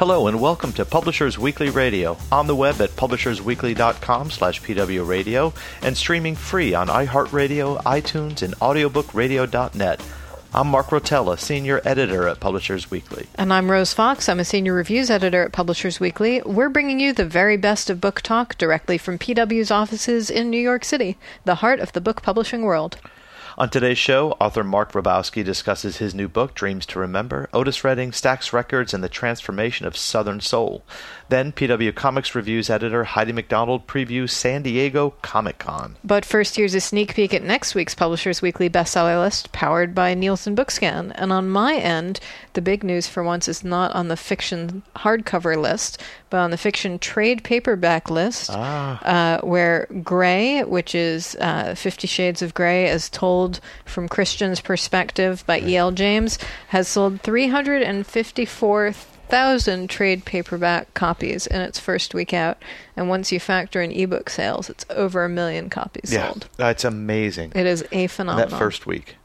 Hello and welcome to Publishers Weekly Radio on the web at publishersweekly.com slash pwradio and streaming free on iHeartRadio, iTunes, and audiobookradio.net. I'm Mark Rotella, Senior Editor at Publishers Weekly. And I'm Rose Fox. I'm a Senior Reviews Editor at Publishers Weekly. We're bringing you the very best of book talk directly from PW's offices in New York City, the heart of the book publishing world. On today's show, author Mark Ribowsky discusses his new book, Dreams to Remember, Otis Redding, Stax Records, and the Transformation of Southern Soul. Then, PW Comics Reviews editor Heidi McDonald previews San Diego Comic Con. But first, here's a sneak peek at next week's Publishers Weekly bestseller list, powered by Nielsen Bookscan. And on my end, the big news for once is not on the fiction hardcover list, but on the fiction trade paperback list, Ah. uh, where Grey, which is uh, Fifty Shades of Grey, as told from Christian's perspective by E.L. James, has sold 354,000 trade paperback copies in its first week out. And once you factor in ebook sales, it's over a million copies Yeah, sold. that's amazing. It is a phenomenon. that first week.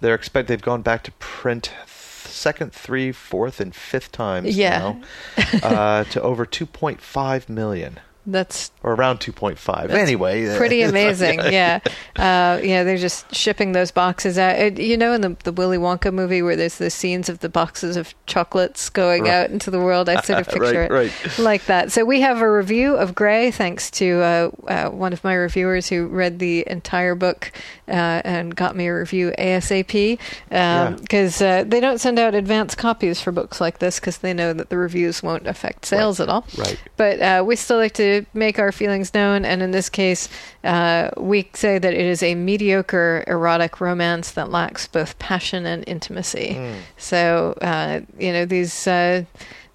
They're expect they've gone back to print th- second, three, fourth, and fifth times Yeah. now uh, to over 2.5 million. That's Or around 2.5. Anyway, uh, pretty amazing. yeah, uh, yeah. They're just shipping those boxes out. It, you know, in the the Willy Wonka movie where there's the scenes of the boxes of chocolates going Right. out into the world. I sort of picture Right, it right. like that. So we have a review of Grey, thanks to uh, uh, one of my reviewers who read the entire book uh, and got me a review ASAP. Yeah. Because uh, they don't send out advance copies for books like this because they know that the reviews won't affect sales at all. Right. But uh, we still like to make our feelings known, and in this case, uh, we say that it is a mediocre erotic romance that lacks both passion and intimacy. So, uh, you know, these uh,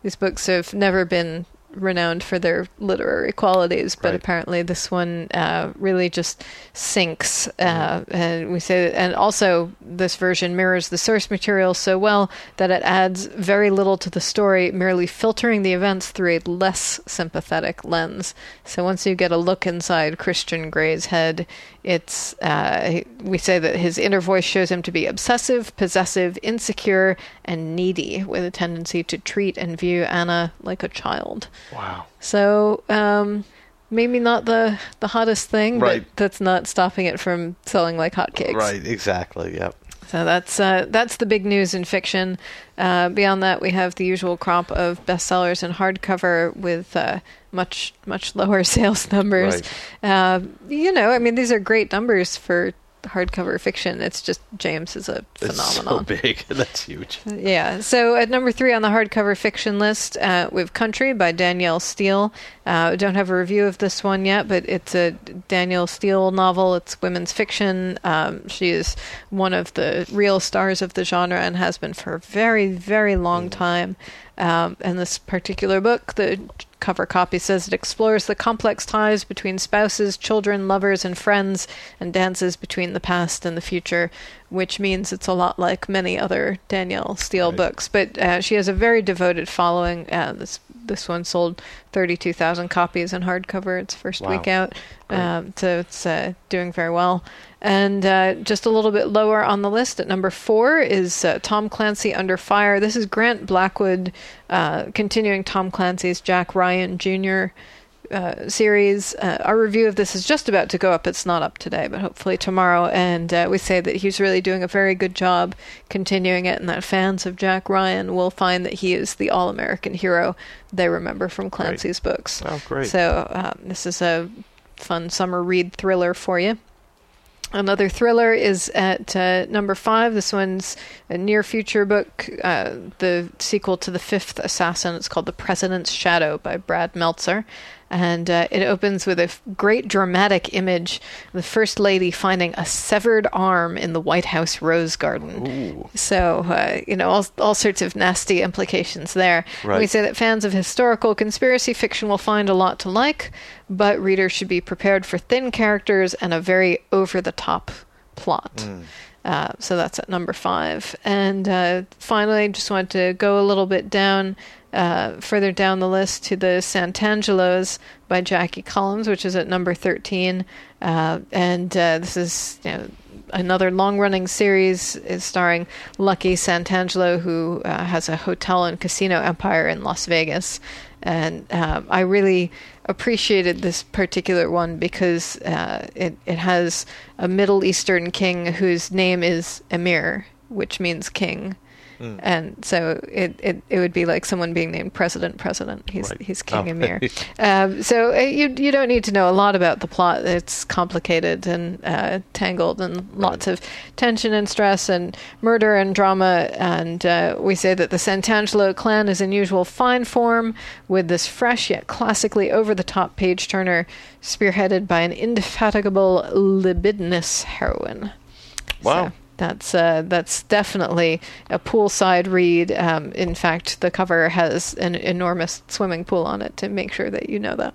these books have never been renowned for their literary qualities, but Right. apparently this one uh, really just sinks. Uh, and we say, and also this version mirrors the source material so well that it adds very little to the story, merely filtering the events through a less sympathetic lens. So once you get a look inside Christian Grey's head, it's uh, we say that his inner voice shows him to be obsessive, possessive, insecure, and needy, with a tendency to treat and view Anna like a child. Wow. So um, maybe not the the hottest thing, Right. but that's not stopping it from selling like hotcakes. Right, exactly. Yep. So that's uh, that's the big news in fiction. Uh, beyond that, we have the usual crop of bestsellers in hardcover with uh, much much lower sales numbers. Uh, you know, I mean, these are great numbers for hardcover fiction. It's just James is a It's phenomenon. so big. That's huge. Yeah. So at number three on the hardcover fiction list, uh, we have Country by Danielle Steel. Uh, don't have a review of this one yet, but it's a Danielle Steel novel. It's women's fiction. Um, she is one of the real stars of the genre and has been for a very, very long time. Um, and this particular book, the cover copy says it explores the complex ties between spouses, children, lovers, and friends, and dances between the past and the future, which means it's a lot like many other Danielle Steel Right. books. But uh, she has a very devoted following. Uh, this this one sold 32,000 copies in hardcover its first Wow. week out, um, so it's uh, doing very well. And uh, just a little bit lower on the list at number four is uh, Tom Clancy Under Fire. This is Grant Blackwood uh, continuing Tom Clancy's Jack Ryan Jr. Uh, series. Uh, our review of this is just about to go up. It's not up today, but hopefully tomorrow. And uh, we say that he's really doing a very good job continuing it, and that fans of Jack Ryan will find that he is the all American hero they remember from Clancy's books. Oh, great. So um, this is a fun summer read thriller for you. Another thriller is at uh, number five. This one's a near future book, uh, the sequel to The Fifth Assassin. It's called The President's Shadow by Brad Meltzer. And uh, it opens with a f- great dramatic image: the first lady finding a severed arm in the White House rose garden. Ooh. So uh, you know all all sorts of nasty implications there. Right. We say that fans of historical conspiracy fiction will find a lot to like, but readers should be prepared for thin characters and a very over the top plot. Uh, so that's at number five. And uh, finally, just want to go a little bit down, uh, further down the list to the Santangelos by Jackie Collins, which is at number 13. Uh, and uh, this is you know, another long running series is starring Lucky Santangelo, who uh, has a hotel and casino empire in Las Vegas. And um, I really appreciated this particular one because uh, it, it has a Middle Eastern king whose name is Emir, which means king. And so it, it, it would be like someone being named president. President. He's Right. he's King Oh. Emir. um, so uh, you you don't need to know a lot about the plot. It's complicated and uh, tangled, and lots of tension and stress and murder and drama. And uh, we say that the Santangelo clan is in usual fine form, with this fresh yet classically over the top page turner, spearheaded by an indefatigable libidinous heroine. Wow. So that's uh, that's definitely a poolside read. Um, in fact, the cover has an enormous swimming pool on it to make sure that you know that.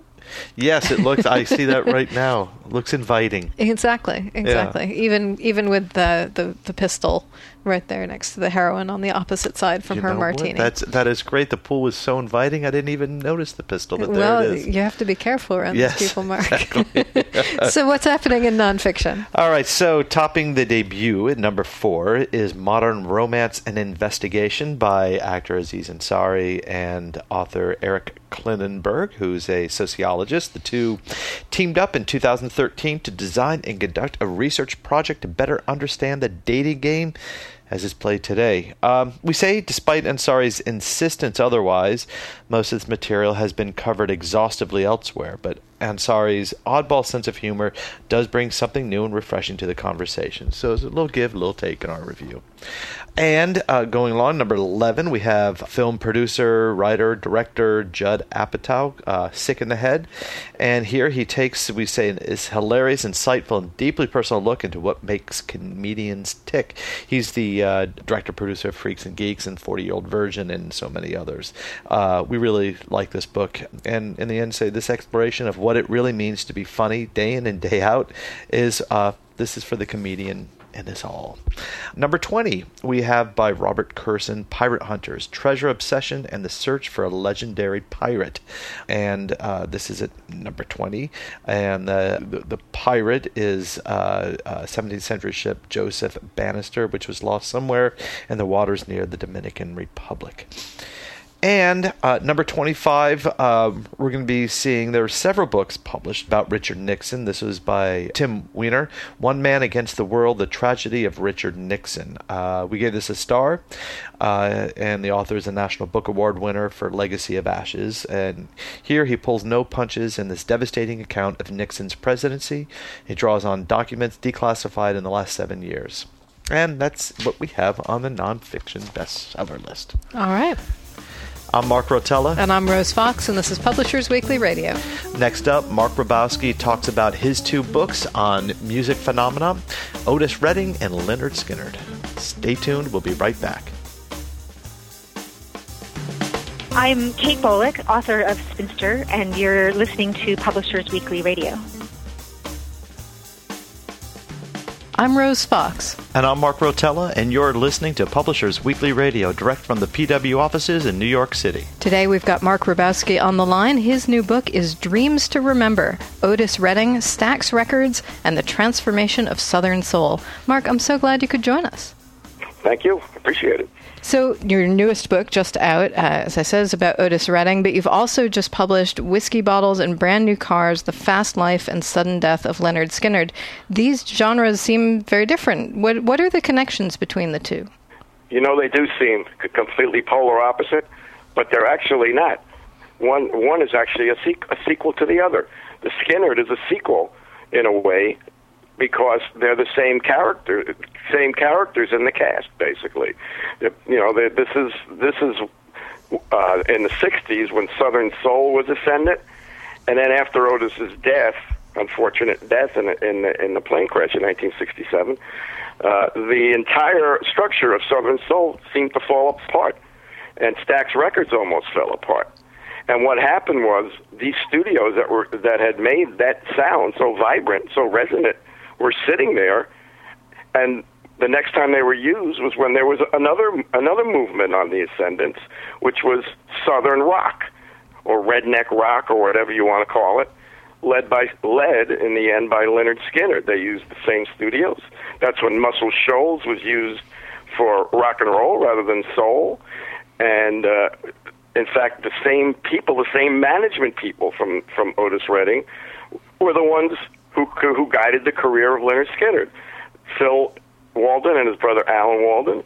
Yes, it looks. I see that right now. Looks inviting. Exactly, exactly. Even even with the, the, the pistol right there next to the heroine on the opposite side from You her what? martini. That's that is great. The pool was so inviting. I didn't even notice the pistol, but well, there it is. you have to be careful around Yes, these people, Mark. Exactly. so, what's happening in nonfiction? All right, so topping the debut at number four is Modern Romance and Investigation by actor Aziz Ansari and author Eric Klinenberg, who's a sociologist. The two teamed up in 2013 to design and conduct a research project to better understand the dating game as is played today. Um, we say, despite Ansari's insistence otherwise, most of this material has been covered exhaustively elsewhere, but Ansari's oddball sense of humor does bring something new and refreshing to the conversation. So it's a little give, a little take in our review. And uh, going along, number 11, we have film producer, writer, director Judd Apatow, uh, Sick in the Head. And here he takes, we say, is hilarious, insightful, and deeply personal look into what makes comedians tick. He's the uh, director producer of Freaks and Geeks and 40 Year Old Virgin and so many others. Uh, we really like this book. And in the end, say this exploration of what it really means to be funny day in and day out is uh, this is for the comedian and us all. Number 20, we have by Robert Kurson Pirate Hunters Treasure Obsession and the Search for a Legendary Pirate. And uh, this is at number 20. And uh, the, the pirate is uh, uh, 17th century ship Joseph Bannister, which was lost somewhere in the waters near the Dominican Republic. And uh, number 25, um, we're going to be seeing there are several books published about Richard Nixon. This was by Tim Weiner One Man Against the World The Tragedy of Richard Nixon. Uh, we gave this a star, uh, and the author is a National Book Award winner for Legacy of Ashes. And here he pulls no punches in this devastating account of Nixon's presidency. He draws on documents declassified in the last seven years. And that's what we have on the nonfiction bestseller list. All right. I'm Mark Rotella. And I'm Rose Fox, and this is Publishers Weekly Radio. Next up, Mark Ribowsky talks about his two books on music phenomena, Otis Redding and Lynyrd Skynyrd. Stay tuned. We'll be right back. I'm Kate Bolick, author of Spinster, and you're listening to Publishers Weekly Radio. I'm Rose Fox. And I'm Mark Rotella, and you're listening to Publishers Weekly Radio, direct from the PW offices in New York City. Today we've got Mark Ribowsky on the line. His new book is Dreams to Remember Otis Redding, Stax Records, and the Transformation of Southern Soul. Mark, I'm so glad you could join us. Thank you. Appreciate it. So, your newest book, just out, uh, as I said, is about Otis Redding, but you've also just published Whiskey Bottles and Brand New Cars The Fast Life and Sudden Death of Lynyrd Skynyrd. These genres seem very different. What, what are the connections between the two? You know, they do seem completely polar opposite, but they're actually not. One one is actually a, sequ- a sequel to the other. The Skynyrd is a sequel in a way because they're the same character, same characters in the cast, basically. You know, the- this is this is uh, in the '60s when Southern Soul was ascendant, and then after Otis's death, unfortunate death in in the, in the plane crash in 1967, uh, the entire structure of Southern Soul seemed to fall apart, and Stax Records almost fell apart. And what happened was these studios that were that had made that sound so vibrant, so resonant, were sitting there, and the next time they were used was when there was another another movement on the ascendance, which was Southern rock, or redneck rock, or whatever you want to call it, led by led in the end by Lynyrd Skynyrd. They used the same studios. That's when Muscle Shoals was used for rock and roll rather than soul, and uh, in fact, the same people, the same management people from from Otis Redding, were the ones who who guided the career of Lynyrd Skynyrd. Phil Walden and his brother Alan Walden,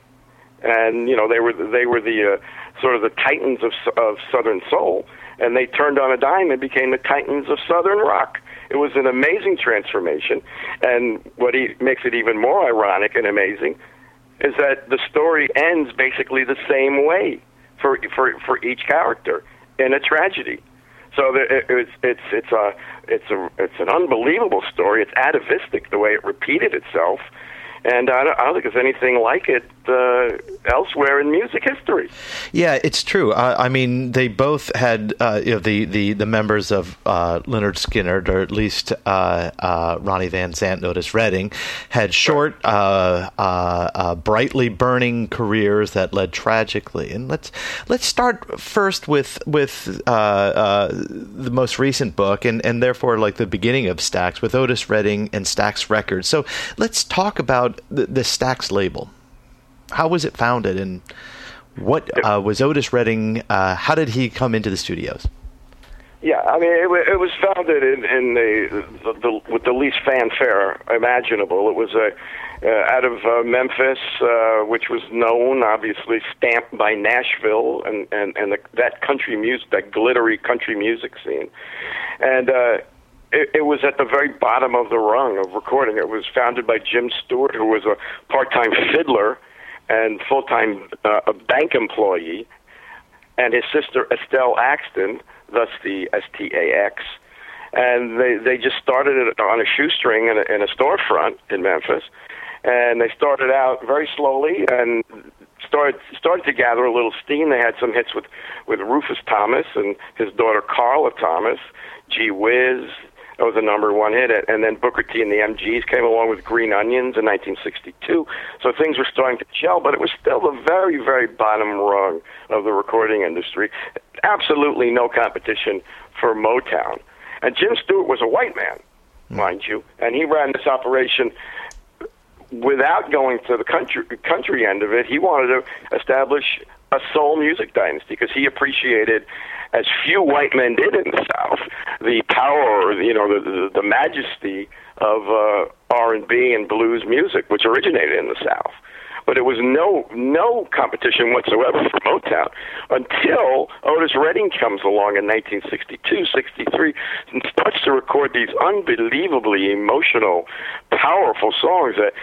and you know they were they were the uh, sort of the titans of of Southern soul, and they turned on a dime and became the titans of Southern rock. It was an amazing transformation, and what he, makes it even more ironic and amazing is that the story ends basically the same way for for for each character in a tragedy. So it's it's it's a it's a it's an unbelievable story. It's atavistic the way it repeated itself, and I don't, I don't think there's anything like it uh, elsewhere in music history. Yeah, it's true. I mean, they both had uh, you know the, the, the members of uh, Lynyrd Skynyrd, or at least uh, uh, Ronnie Van Zant, and Otis Redding, had short, brightly burning careers that led tragically. And let's let's start first with with the most recent book, and and therefore like the beginning of Stax with Otis Redding and Stax Records. So let's talk about the, the Stax label how was it founded, and what uh, was Otis Redding? Uh, how did he come into the studios? Yeah, I mean, it, it was founded in, in the, the, the with the least fanfare imaginable. It was a uh, out of uh, Memphis, uh, which was known, obviously stamped by Nashville and and and the, that country music, that glittery country music scene, and. uh it, it was at the very bottom of the rung of recording. It was founded by Jim Stewart, who was a part-time fiddler and full-time uh, bank employee, and his sister Estelle Axton, thus the S-T-A-X. And they they just started it on a shoestring in a, in a storefront in Memphis, and they started out very slowly and started started to gather a little steam. They had some hits with with Rufus Thomas and his daughter Carla Thomas, Gee Whiz, that was a number one hit. And then Booker T and the MGs came along with Green Onions in 1962. So things were starting to gel, but it was still the very, very bottom rung of the recording industry. Absolutely no competition for Motown. And Jim Stewart was a white man, hmm. mind you, and he ran this operation without going to the country country end of it. He wanted to establish a soul music dynasty because he appreciated as few white men did in the South, the power, you know, the the, the majesty of uh, R and B and blues music, which originated in the South but it was no no competition whatsoever for Motown until Otis Redding comes along in 1962, 63, and starts to record these unbelievably emotional, powerful songs that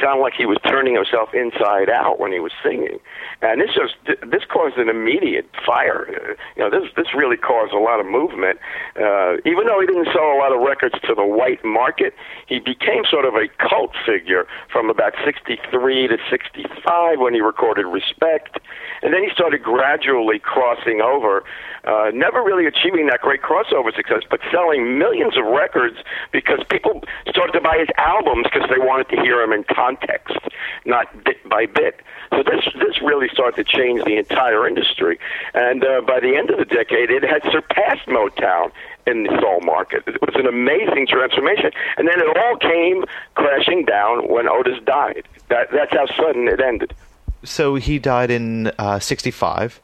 sound like he was turning himself inside out when he was singing. And this just this caused an immediate fire. You know, this this really caused a lot of movement. Uh, even though he didn't sell a lot of records to the white market, he became sort of a cult figure from about 63 to 65 when he recorded Respect. And then he started gradually crossing over, uh, never really achieving that great crossover success, but selling millions of records because people started to buy his albums because they wanted to hear him in context, not bit by bit. So this this really started to change the entire industry, and uh, by the end of the decade, it had surpassed Motown in the soul market. It was an amazing transformation, and then it all came crashing down when Otis died. That, that's how sudden it ended. So he died in uh, 65.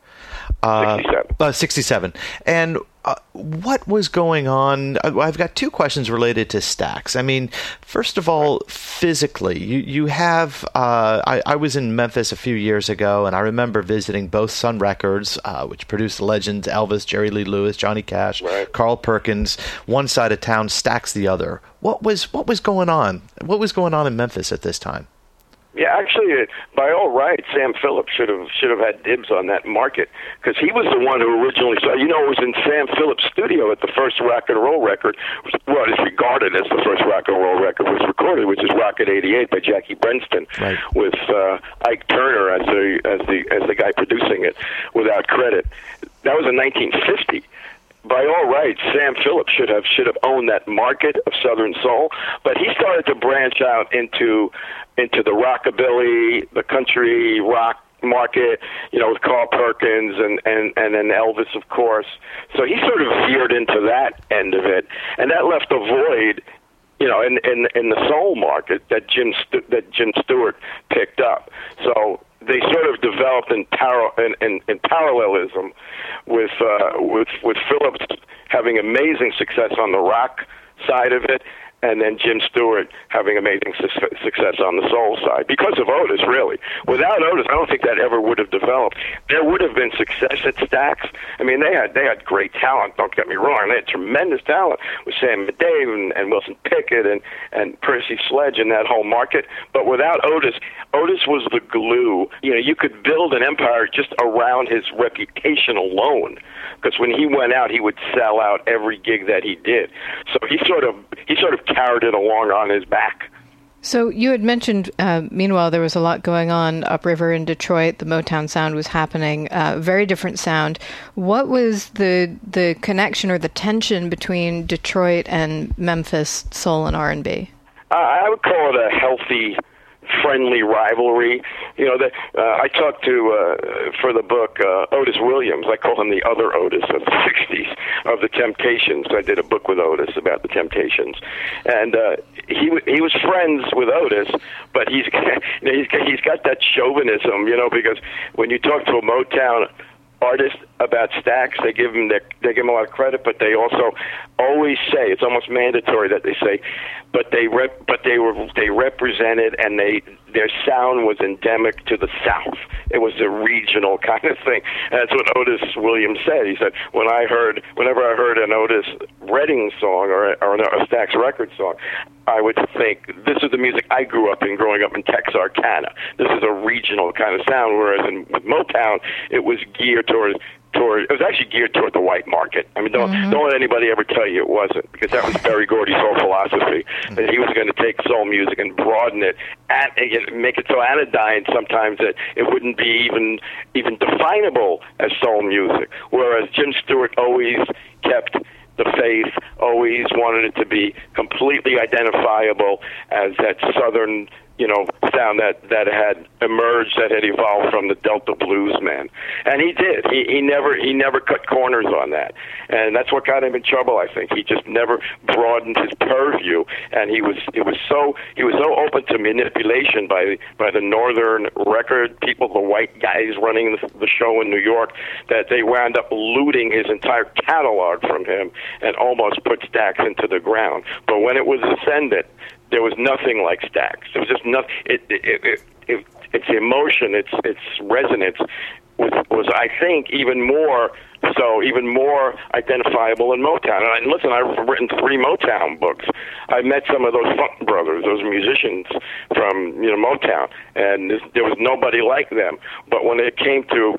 Uh, 67. Uh, 67. And uh, what was going on? Uh, I've got two questions related to Stax. I mean, first of all, physically, you you have. Uh, I, I, was in Memphis a few years ago, and I remember visiting both Sun Records, uh, which produced legends Elvis, Jerry Lee Lewis, Johnny Cash, right. Carl Perkins. One side of town, Stax the other. What was what was going on? What was going on in Memphis at this time? Yeah, actually, uh, by all rights, Sam Phillips should have should have had dibs on that market because he was the one who originally saw. You know, it was in Sam Phillips' studio that the first rock and roll record, well, it's regarded as the first rock and roll record, was recorded, which is Rocket '88 by Jackie Brenston, right. with uh, Ike Turner as the as the as the guy producing it, without credit. That was in 1950 by all rights, Sam Phillips should have should have owned that market of Southern soul, but he started to branch out into into the rockabilly, the country rock market, you know, with Carl Perkins and and and then Elvis, of course. So he sort of veered into that end of it, and that left a void, you know, in in in the soul market that Jim Stu- that Jim Stewart picked up. So they sort of developed in, par- in, in, in parallelism with uh, with with Phillips having amazing success on the rock side of it, and then Jim Stewart having amazing su- success on the soul side because of Otis. Really, without Otis, I don't think that ever would have developed. There would have been success at Stax. I mean, they had they had great talent. Don't get me wrong; they had tremendous talent with Sam Dave and, and Wilson Pickett and and Percy Sledge in that whole market. But without Otis, Otis was the glue. You know, you could build an empire just around his reputation alone. Because when he went out, he would sell out every gig that he did. So he sort of he sort of carried it along on his back. So you had mentioned, uh, meanwhile, there was a lot going on upriver in Detroit. The Motown sound was happening, uh, very different sound. What was the the connection or the tension between Detroit and Memphis soul and R and B? Uh, I would call it a healthy friendly rivalry. You know, that uh, I talked to uh, for the book uh, Otis Williams. I call him the other Otis of the '60s of the Temptations. I did a book with Otis about the Temptations, and uh, he he was friends with Otis, but he's you know, he's he's got that chauvinism, you know, because when you talk to a Motown artist about Stax. They give him their, they give him a lot of credit, but they also always say it's almost mandatory that they say, but they rep, but they were they represented and they their sound was endemic to the South. It was a regional kind of thing. And that's what Otis Williams said. He said when I heard whenever I heard an Otis Redding song or or a Stax record song, I would think this is the music I grew up in growing up in Texarkana. This is a regional kind of sound, whereas in Motown, it was geared towards toward it was actually geared toward the white market. I mean, don't mm-hmm. don't let anybody ever tell you it wasn't, because that was Berry Gordy's whole philosophy that he was going to take soul music and broaden it and, and make it so anodyne sometimes that it wouldn't be even even definable as soul music. Whereas Jim Stewart always kept the faith, always wanted it to be completely identifiable as that southern you know, sound that that had emerged, that had evolved from the Delta blues man, and he did. He he never he never cut corners on that, and that's what got him in trouble. I think he just never broadened his purview, and he was it was so he was so open to manipulation by by the northern record people, the white guys running the, show in New York, that they wound up looting his entire catalog from him and almost put Stax into the ground. But when it was ascendant, there was nothing like Stax. There was just nothing. It, it, it, it, its emotion, its its resonance was was I think even more so, even more identifiable in Motown. And listen, I've written three Motown books. I met some of those Funk brothers, those musicians from you know Motown, and there was nobody like them. But when it came to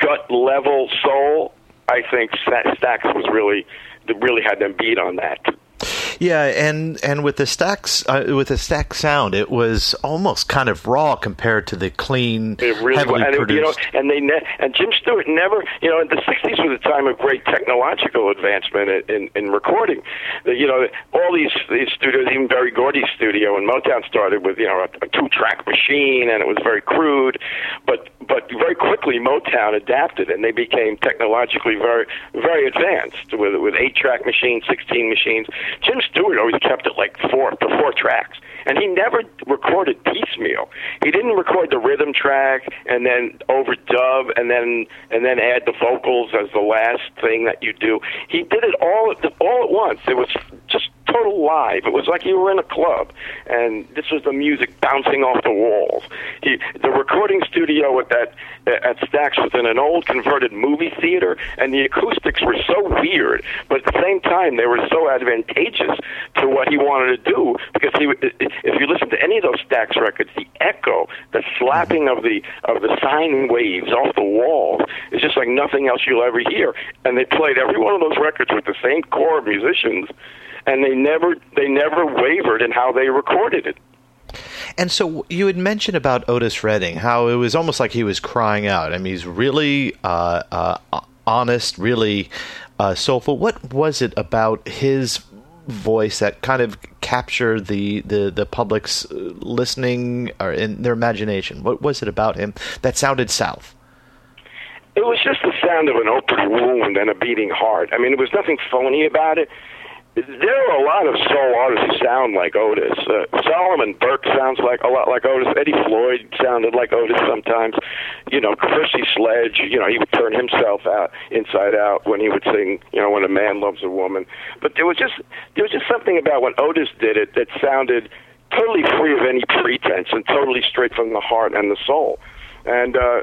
gut level soul, I think Stax was really really had them beat on that. Yeah, and and with the Stax uh, with the Stax sound, it was almost kind of raw compared to the clean, it really heavily was. And, produced. You know, and they ne- and Jim Stewart never, you know, in the '60s was a time of great technological advancement in, in, in recording. The, you know, all these these studios, even Berry Gordy's studio and Motown started with you know a, a two-track machine, and it was very crude, but but very quickly Motown adapted, and they became technologically very very advanced with with eight-track machines, 16 machines. Jim Stewart always kept it like four four tracks, and he never recorded piecemeal. He didn't record the rhythm track and then overdub and then and then add the vocals as the last thing that you do. He did it all all at once. It was total live. It was like you were in a club, and this was the music bouncing off the walls. He, the recording studio at that at Stax was in an old converted movie theater, and the acoustics were so weird, but at the same time they were so advantageous to what he wanted to do because he, if you listen to any of those Stax records, the echo, the slapping of the of the sine waves off the walls is just like nothing else you'll ever hear. And they played every one of those records with the same core of musicians, and they never they never wavered in how they recorded it. And so you had mentioned about Otis Redding, how it was almost like he was crying out. I mean, he's really uh, uh, honest, really uh, soulful. What was it about his voice that kind of captured the, the, the public's listening or in their imagination? What was it about him that sounded South? It was just the sound of an open wound and a beating heart. I mean, there was nothing phony about it there are a lot of soul artists who sound like Otis. Uh, Solomon Burke sounds like a lot like Otis. Eddie Floyd sounded like Otis sometimes. You know, Percy Sledge. You know, he would turn himself out inside out when he would sing. You know, when a man loves a woman. But there was just there was just something about when Otis did it that sounded totally free of any pretense and totally straight from the heart and the soul. And uh,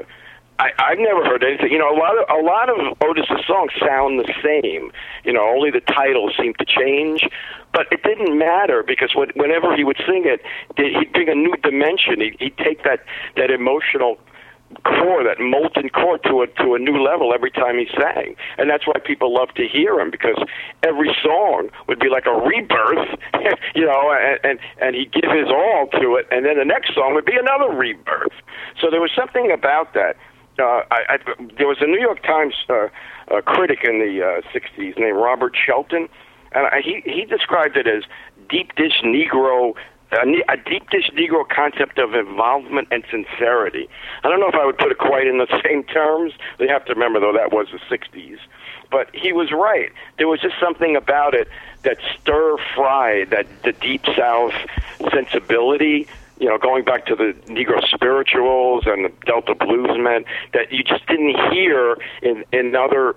I, I've never heard anything. You know, a lot of a lot of Otis's songs sound the same. You know, only the titles seem to change, but it didn't matter because when, whenever he would sing it, he'd bring a new dimension. He'd, he'd take that that emotional core, that molten core, to a to a new level every time he sang, and that's why people love to hear him because every song would be like a rebirth, you know, and and, and he'd give his all to it, and then the next song would be another rebirth. So there was something about that uh, I, I, there was a New York Times uh, uh, critic in the uh, 60s named Robert Shelton, and I, he he described it as deep dish Negro. A, deep dish Negro concept of involvement and sincerity. I don't know if I would put it quite in the same terms. They have to remember, though, that was the 60s. But he was right. There was just something about it that stir fried that the deep South sensibility you know, going back to the Negro spirituals and the Delta bluesmen that you just didn't hear in in other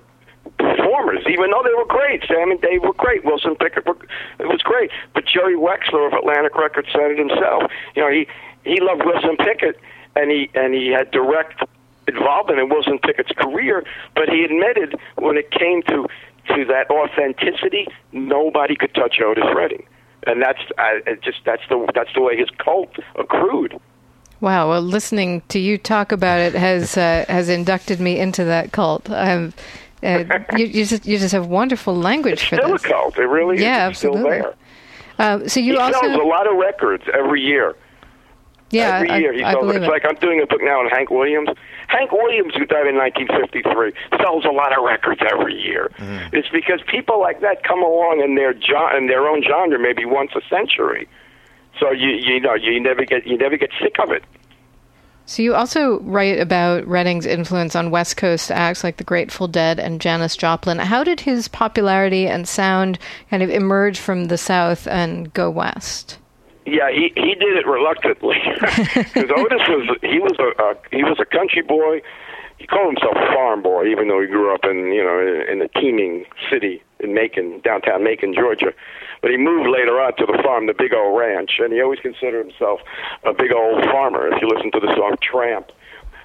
performers, even though they were great. Sam and Dave were great. Wilson Pickett were, it was great. But Jerry Wexler of Atlantic Records said it himself. You know, he he loved Wilson Pickett, and he and he had direct involvement in Wilson Pickett's career. But he admitted when it came to to that authenticity, nobody could touch Otis Redding and that's I, just that's the that's the way his cult accrued. Wow. Well, listening to you talk about it has uh, has inducted me into that cult. Um, uh, you, you, just you just have wonderful language it's for still this. a cult. It really yeah, is. It's absolutely. still there. Uh, so you he also sells a lot of records every year. Yeah every I, year he I sells. believe It's it. like I'm doing a book now on Hank Williams. Hank Williams, who died in 1953, sells a lot of records every year. Mm. It's because people like that come along in their jo- in their own genre maybe once a century. So you you know you never get you never get sick of it. So you also write about Redding's influence on West Coast acts like the Grateful Dead and Janis Joplin. How did his popularity and sound kind of emerge from the South and go west? Yeah, he he did it reluctantly because Otis was he was a, a he was a country boy. He called himself a farm boy, even though he grew up in you know in, in a teeming city in Macon, downtown Macon, Georgia. But he moved later on to the farm, the Big Old Ranch, and he always considered himself a big old farmer. If you listen to the song "Tramp,"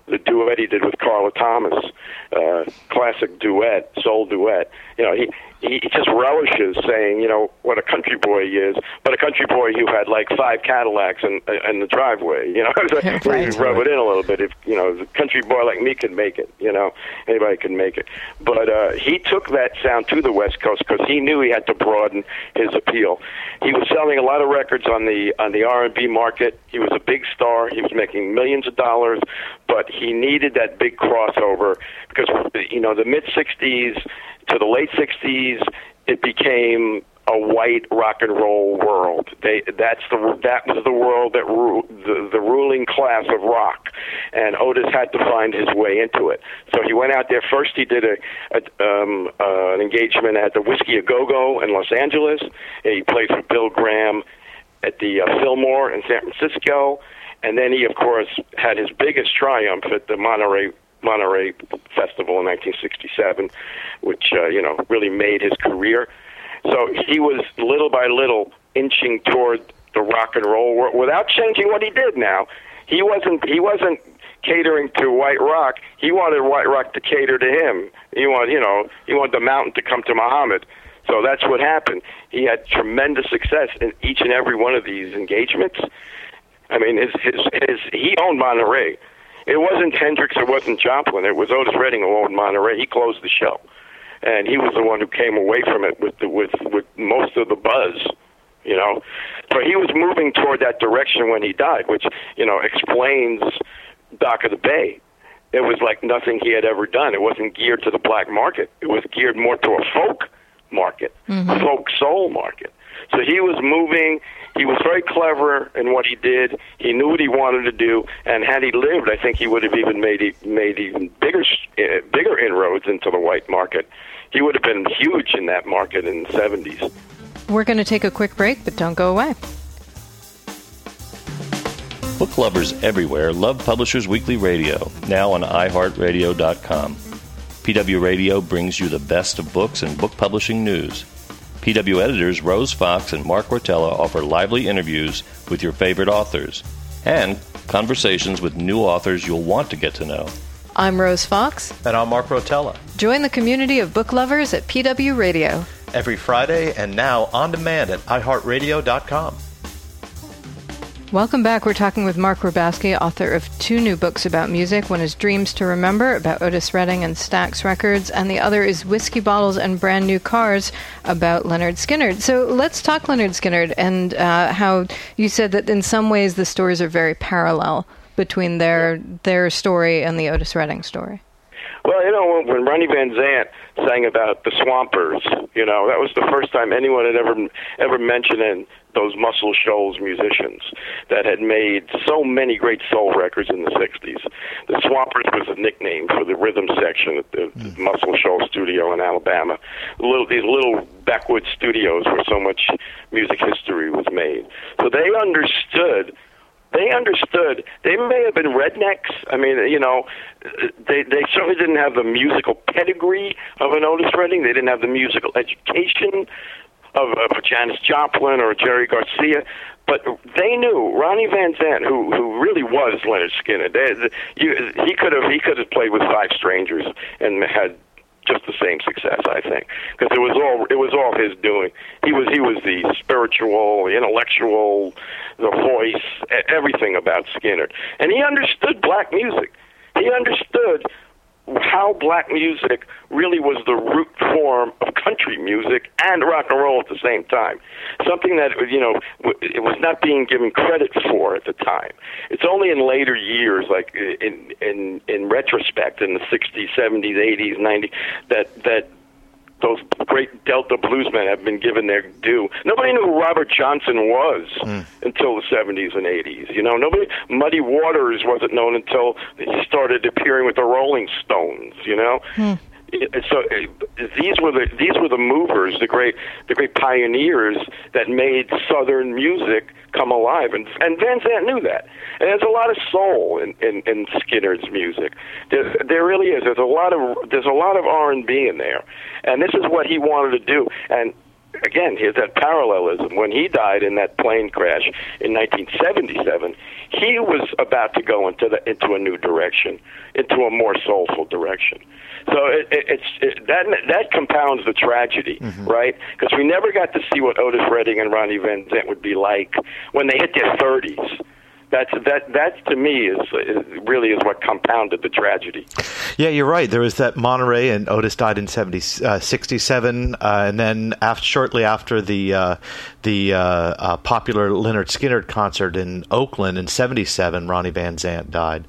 the duet he did with Carla Thomas, uh, classic duet, soul duet. You know, he he just relishes saying, you know, what a country boy he is, but a country boy who had like five Cadillacs in in the driveway. You know, where you rub it in a little bit. If you know, a country boy like me can make it. You know, anybody can make it. But uh, he took that sound to the West Coast because he knew he had to broaden his appeal. He was selling a lot of records on the on the R and B market. He was a big star. He was making millions of dollars, but he needed that big crossover because you know the mid '60s to the late '60s, it became a white rock and roll world. They that's the that was the world that ru- the the ruling class of rock, and Otis had to find his way into it. So he went out there first. He did a, a um, uh, an engagement at the Whisky a Go Go in Los Angeles. He played for Bill Graham at the uh, Fillmore in San Francisco, and then he of course had his biggest triumph at the Monterey Monterey Festival in 1967, which uh, you know really made his career. So he was little by little inching toward the rock and roll world without changing what he did. Now he wasn't he wasn't catering to White Rock. He wanted White Rock to cater to him. He wanted you know he wanted the mountain to come to Muhammad. So that's what happened. He had tremendous success in each and every one of these engagements. I mean, his his, his he owned Monterey. It wasn't Hendrix, it wasn't Joplin. It was Otis Redding who owned Monterey. He closed the show, and he was the one who came away from it with the, with with most of the buzz. You know, but he was moving toward that direction when he died, which you know explains Dock of the Bay. It was like nothing he had ever done. It wasn't geared to the black market. It was geared more to a folk market, mm-hmm. folk soul market. So he was moving. He was very clever in what he did. He knew what he wanted to do, and had he lived, I think he would have even made made even bigger uh, bigger inroads into the white market. He would have been huge in that market in the seventies. We're going to take a quick break, but don't go away. Book lovers everywhere love Publishers Weekly Radio, now on iHeartRadio.com. PW Radio brings you the best of books and book publishing news. PW editors Rose Fox and Mark Rotella offer lively interviews with your favorite authors and conversations with new authors you'll want to get to know. I'm Rose Fox. And I'm Mark Rotella. Join the community of book lovers at PW Radio. Every Friday and now on demand at iHeartRadio.com. Welcome back. We're talking with Mark Ribowsky, author of two new books about music. One is Dreams to Remember about Otis Redding and Stax Records, and the other is Whiskey Bottles and Brand New Cars about Lynyrd Skynyrd. So let's talk Lynyrd Skynyrd and uh, how you said that in some ways the stories are very parallel between their their story and the Otis Redding story. Well, you know, when, Ronnie Van Zant sang about the Swampers, you know, that was the first time anyone had ever ever mentioned it those Muscle Shoals musicians that had made so many great soul records in the 60s. The Swampers was a nickname for the rhythm section at the mm. Muscle Shoals studio in Alabama. Little, these little backwoods studios where so much music history was made. So they understood they understood. They may have been rednecks. I mean, you know, they they certainly didn't have the musical pedigree of an Otis Redding. They didn't have the musical education of, of Janis Joplin or Jerry Garcia, but they knew Ronnie Van Zant, who who really was Lynyrd Skynyrd. They, the, you, he could have he could have played with Five Strangers and had just the same success, I think, because it was all it was all his doing. He was he was the spiritual, intellectual, the voice, everything about Skynyrd, and he understood black music. He understood how black music really was the root form of country music and rock and roll at the same time. Something that you know it was not being given credit for at the time. It's only in later years, like in in in retrospect, in the '60s, '70s, '80s, '90s, that that those great Delta bluesmen have been given their due. Nobody knew who Robert Johnson was mm. until the 70s and 80s. You know, nobody. Muddy Waters wasn't known until he started appearing with the Rolling Stones. You know. Mm. So uh, these were the these were the movers, the great the great pioneers that made Southern music come alive, and and Van Zant knew that. And there's a lot of soul in in, in Skynyrd's music. There, there really is. There's a lot of there's a lot of R and B in there, and this is what he wanted to do. And again, here's that parallelism. When he died in that plane crash in 1977, he was about to go into the into a new direction, into a more soulful direction. So it, it, it's it, that that compounds the tragedy, mm-hmm. right? Because we never got to see what Otis Redding and Ronnie Van Zant would be like when they hit their thirties that's that that to me is, is, really is what compounded the tragedy. Yeah, you're right. There was that Monterey, and Otis died in 70, uh, 67, uh, and then after, shortly after the uh, the uh, uh, popular Lynyrd Skynyrd concert in Oakland in 77, Ronnie Van Zant died.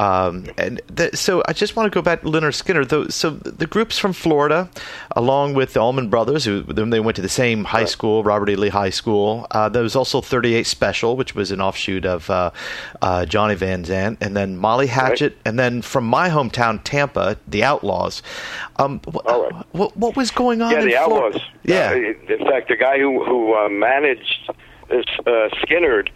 Um, and th- so I just want to go back to Lynyrd Skynyrd. so the groups from Florida, along with the Allman Brothers, who they went to the same high right. school, Robert E. Lee High School. Uh, there was also 38 Special, which was an offshoot of uh, uh, Johnny Van Zant, and then Molly Hatchet, right. and then from my hometown, Tampa, the Outlaws. Um, wh- right. what, what was going on? Yeah, the Outlaws. Yeah. Uh, in fact, the guy who who uh, managed uh, Skynyrd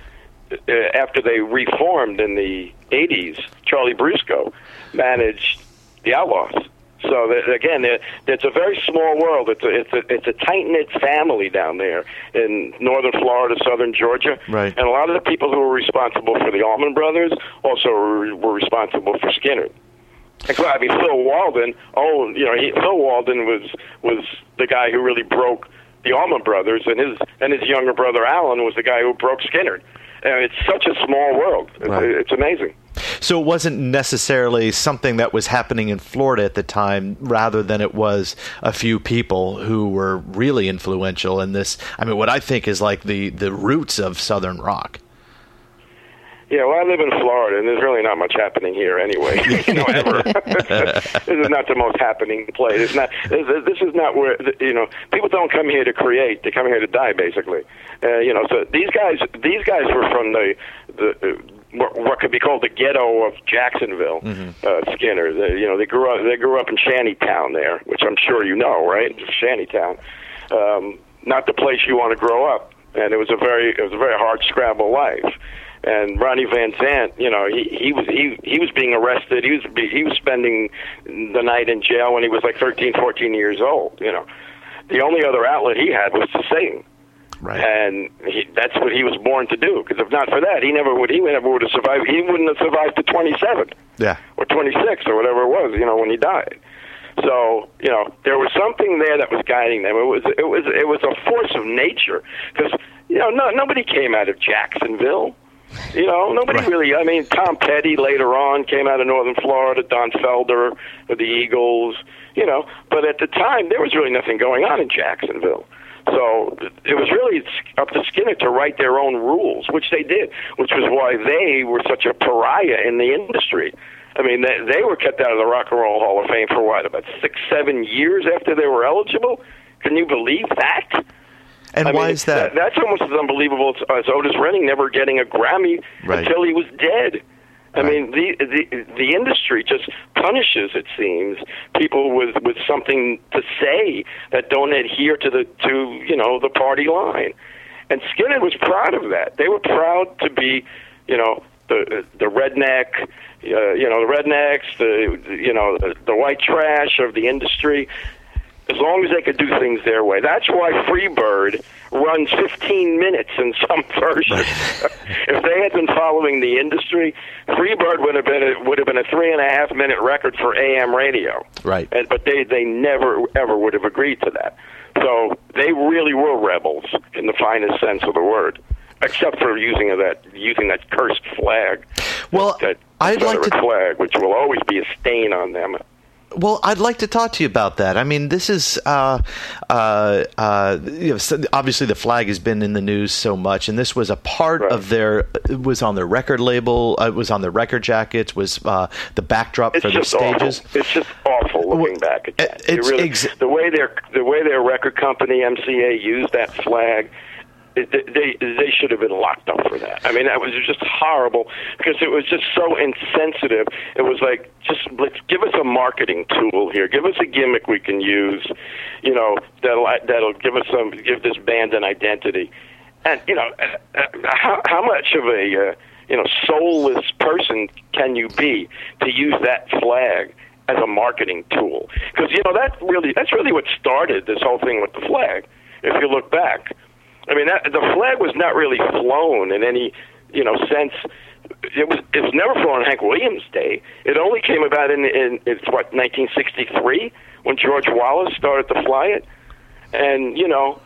uh, after they reformed in the 80s, Charlie Brusco managed the Outlaws. So that, again, it, it's a very small world. It's a it's a it's a tight knit family down there in northern Florida, southern Georgia, Right. and a lot of the people who were responsible for the Allman Brothers also were, were responsible for Skynyrd. And so, I mean, Phil Walden. Oh, you know, he, Phil Walden was was the guy who really broke the Allman Brothers, and his and his younger brother Alan was the guy who broke Skynyrd. And it's such a small world. It's, Right. it's amazing. So it wasn't necessarily something that was happening in Florida at the time, rather than it was a few people who were really influential in this. I mean, what I think is like the the roots of Southern rock. Yeah, well, I live in Florida, and there's really not much happening here anyway. you know, ever. this is not the most happening place. It's not. This, this is not where you know people don't come here to create; they come here to die, basically. Uh, you know, so these guys, these guys were from the the. Uh, what, what could be called the ghetto of Jacksonville, uh, Skynyrd. They, you know, they grew up. They grew up in Shantytown there, which I'm sure you know, right? Shantytown, um, not the place you want to grow up. And it was a very, it was a very hard scrabble life and Ronnie Van Zant, you know, he he was he he was being arrested. He was he was spending the night in jail when he was like 13, 14 years old. You know, the only other outlet he had was to sing, Right. and he, that's what he was born to do. Because if not for that, he never would he never would have survived. He wouldn't have survived to twenty seven Yeah. or 26 or whatever it was, you know, when he died. So, you know, there was something there that was guiding them. It was it was it was a force of nature because you know, no, nobody came out of Jacksonville. You know, nobody Right. really. I mean, Tom Petty later on came out of Northern Florida. Don Felder with the Eagles. You know, but at the time there was really nothing going on in Jacksonville. So it was really up to Skynyrd to write their own rules, which they did, which was why they were such a pariah in the industry. I mean, they, they were kept out of the Rock and Roll Hall of Fame for what, about six, seven years after they were eligible? Can you believe that? And I why mean, is that? That's almost as unbelievable as, as Otis Redding never getting a Grammy Right. until he was dead. I Right. mean, the, the the industry just punishes, it seems, people with with something to say that don't adhere to the to you know the party line. And Skynyrd was proud of that. They were proud to be, you know, the the redneck, uh, you know, the rednecks, the you know, the, the white trash of the industry as long as they could do things their way. That's why Freebird runs 15 minutes in some versions. if they had been following the industry, Freebird would have been a, would have been a three and a half minute record for AM radio. Right. And, but they they never ever would have agreed to that. So they really were rebels in the finest sense of the word. Except for using that using that cursed flag, Well, that I'd like to- flag, which will always be a stain on them. Well, I'd like to talk to you about that. I mean, this is uh, uh, uh, you know, obviously the flag has been in the news so much, and this was a part Right. of their. It was on their record label. Uh, it was on their record jackets. Was uh, the backdrop It's for the just stages? awful. It's just awful looking Well, back at that. it- it's really, ex- the way their the way their record company MCA used that flag. They they should have been locked up for that. I mean, that was just horrible because it was just so insensitive. It was like just let's give us a marketing tool here. Give us a gimmick we can use. You know that'll that'll give us some give this band an identity. And you know uh, how how much of a uh, you know soulless person can you be to use that flag as a marketing tool? Because you know that really that's really what started this whole thing with the flag. If you look back, I mean that the flag was not really flown in any you know sense. It was it was never flown on Hank Williams Day. It only came about in in it's what 1963 when George Wallace started to fly it, and you know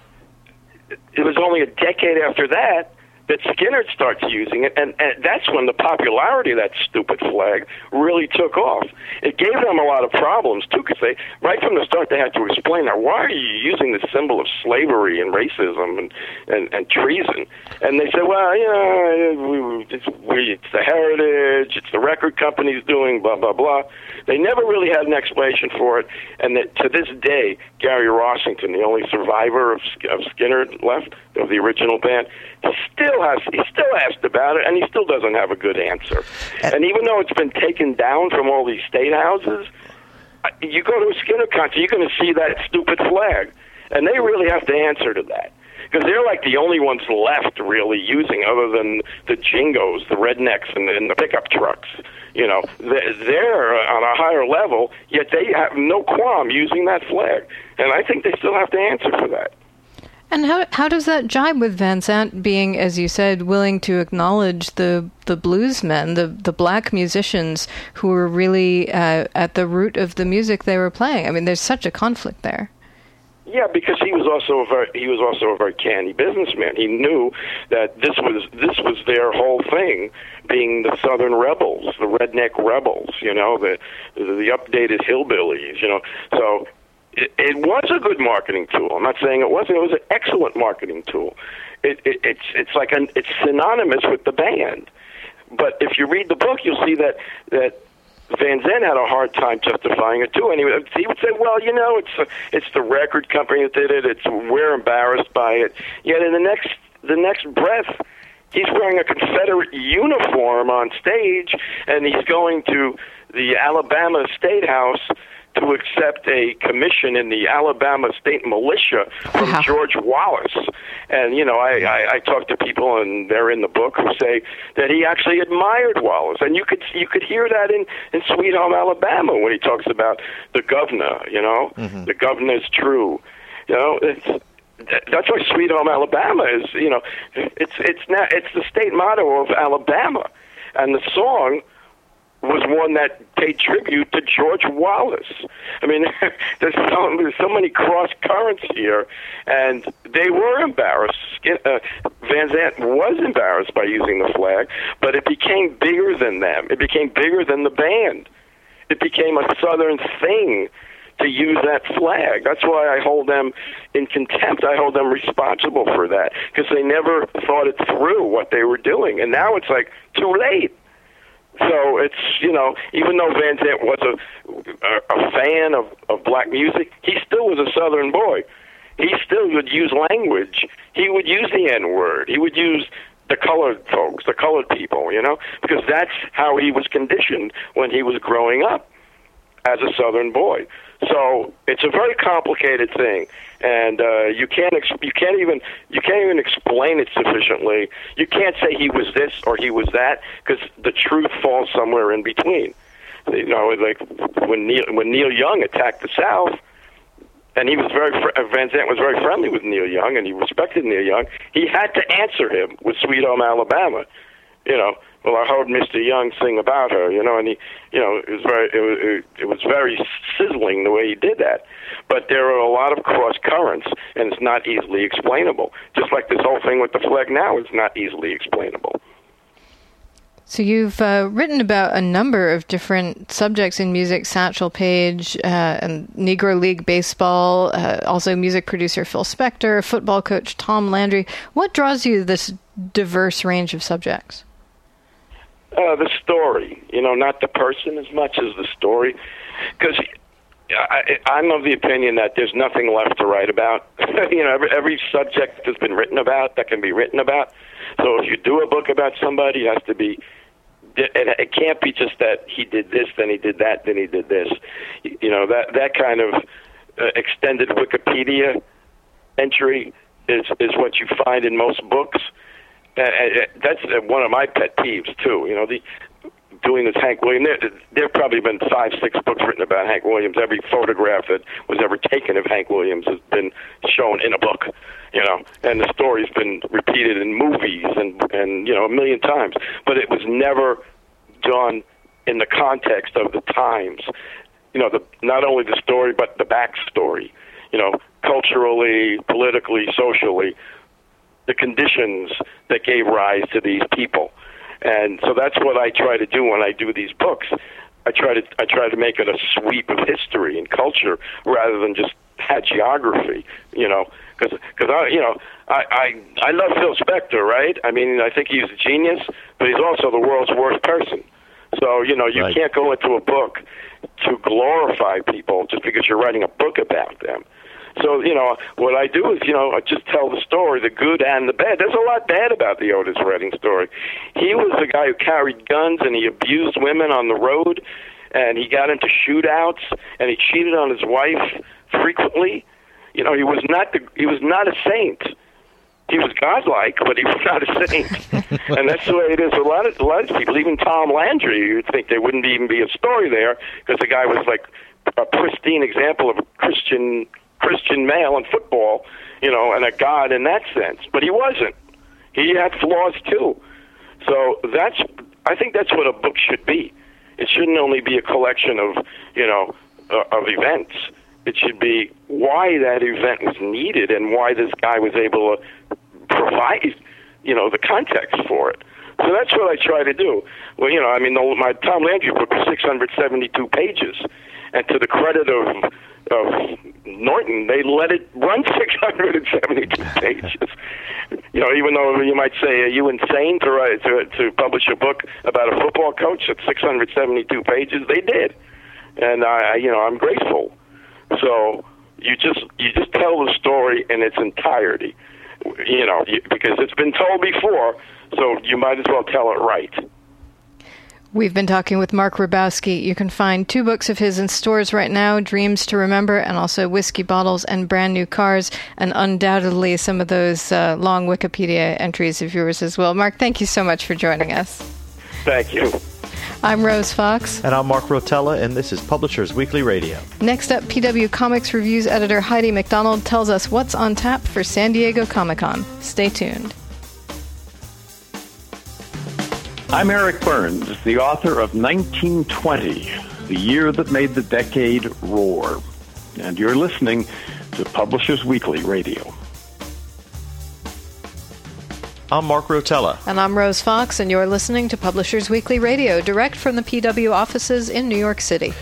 it was only a decade after that that Skynyrd starts using it, and, and that's when the popularity of that stupid flag really took off. It gave them a lot of problems too, because they right from the start they had to explain that why are you using the symbol of slavery and racism and and, and treason? And they said, well, you know, we, it's, we, it's the heritage, it's the record companies doing blah blah blah. They never really had an explanation for it, and that to this day, Gary Rossington, the only survivor of, of Skynyrd left of the original band, he still has he still asked about it, and he still doesn't have a good answer. And even though it's been taken down from all these state houses, you go to a Skynyrd concert, you're going to see that stupid flag, and they really have to answer to that. because they're like the only ones left really using, other than the jingos, the rednecks, and, and the pickup trucks. You know, they're on a higher level, yet they have no qualm using that flag, and I think they still have to answer for that. And how how does that jibe with Van Zant being, as you said, willing to acknowledge the the bluesmen, the the black musicians who were really uh, at the root of the music they were playing? I mean, there's such a conflict there. Yeah, because he was also a very he was also a very canny businessman. He knew that this was this was their whole thing, being the Southern rebels, the redneck rebels, you know, the the updated hillbillies, you know. So it, it was a good marketing tool. I'm not saying it wasn't. It was an excellent marketing tool. It, it, it's it's like an it's synonymous with the band. But if you read the book, you'll see that that Van Zant had a hard time justifying it too, and he would, he would say, "Well, you know, it's a, it's the record company that did it. It's we're embarrassed by it." Yet in the next the next breath, he's wearing a Confederate uniform on stage, and he's going to the Alabama State House to accept a commission in the Alabama State Militia from Wow. George Wallace. And you know, I, I I talk to people, and they're in the book who say that he actually admired Wallace, and you could you could hear that in in Sweet Home Alabama when he talks about the governor. You know, mm-hmm. the governor's true. You know, it's that's why Sweet Home Alabama is. You know, it's it's not it's the state motto of Alabama, and the song was one that paid tribute to George Wallace. I mean, there's so, there's so many cross currents here, and they were embarrassed. Uh, Van Zant was embarrassed by using the flag, but it became bigger than them. It became bigger than the band. It became a Southern thing to use that flag. That's why I hold them in contempt. I hold them responsible for that because they never thought it through what they were doing, and now it's like too late. So it's you know even though Van Zant was a a, fan of of black music, he still was a Southern boy. He still would use language. He would use the N word. He would use the colored folks, the colored people, you know, because that's how he was conditioned when he was growing up as a Southern boy. So it's a very complicated thing, and uh, you can't ex- you can't even you can't even explain it sufficiently. You can't say he was this or he was that because the truth falls somewhere in between. You know, like when Neil when Neil Young attacked the South, and he was very fr- Van Zant was very friendly with Neil Young, and he respected Neil Young. He had to answer him with "Sweet Home Alabama," you know. Well, I heard Mr. Young sing about her, you know, and he, you know, it was very, it was, it, was very sizzling the way he did that. But there are a lot of cross currents, and it's not easily explainable. Just like this whole thing with the flag now is not easily explainable. So you've uh, written about a number of different subjects in music, Satchel Paige, uh, and Negro League baseball, uh, also music producer Phil Spector, football coach Tom Landry. What draws you this diverse range of subjects? Uh, the story, you know, not the person as much as the story, because I, I'm of the opinion that there's nothing left to write about. you know, every, every subject has been written about that can be written about. So if you do a book about somebody, it has to be. It, it can't be just that he did this, then he did that, then he did this. You know that that kind of uh, extended Wikipedia entry is is what you find in most books. Uh, that's uh, one of my pet peeves too. You know, the doing this Hank Williams. There, there probably been five, six books written about Hank Williams. Every photograph that was ever taken of Hank Williams has been shown in a book. You know, and the story's been repeated in movies and and you know a million times. But it was never done in the context of the times. You know, the not only the story but the backstory. You know, culturally, politically, socially, the conditions that gave rise to these people. And so that's what I try to do when I do these books. I try to I try to make it a sweep of history and culture rather than just hagiography. You know, because because I you know I I I love Phil Spector, right? I mean I think he's a genius, but he's also the world's worst person. So you know you Right. can't go into a book to glorify people just because you're writing a book about them. So you know what I do is you know I just tell the story, the good and the bad. There's a lot bad about the Otis Redding story. He was the guy who carried guns and he abused women on the road, and he got into shootouts and he cheated on his wife frequently. You know he was not the he was not a saint. he was godlike, but he was not a saint. and that's the way it is. A lot of a lot of people, even Tom Landry, you'd think there wouldn't even be a story there because the guy was like a pristine example of a Christian Christian male in football, you know, and a god in that sense. But he wasn't. He had flaws too. So that's I think that's what a book should be. It shouldn't only be a collection of you know uh, of events. It should be why that event was needed and why this guy was able to provide you know the context for it. So that's what I try to do. Well, you know, I mean, the, my Tom Landry book was 672 pages, and to the credit of of Norton, they let it run 672 pages. You know, even though you might say, "Are you insane to write to to publish a book about a football coach at 672 pages?" They did, and I, you know, I'm grateful. So you just you just tell the story in its entirety, you know, because it's been told before, so you might as well tell it right. We've been talking with Mark Ribowsky. You can find two books of his in stores right now Dreams to Remember and also Whiskey Bottles and Brand New Cars, and undoubtedly some of those uh, long Wikipedia entries of yours as well. Mark, thank you so much for joining us. Thank you. I'm Rose Fox. And I'm Mark Rotella, and this is Publishers Weekly Radio. Next up, PW Comics Reviews editor Heidi MacDonald tells us what's on tap for San Diego Comic Con. Stay tuned. I'm Eric Burns, the author of 1920, the year that made the decade roar. And you're listening to Publishers Weekly Radio. I'm Mark Rotella. And I'm Rose Fox, and you're listening to Publishers Weekly Radio, direct from the PW offices in New York City.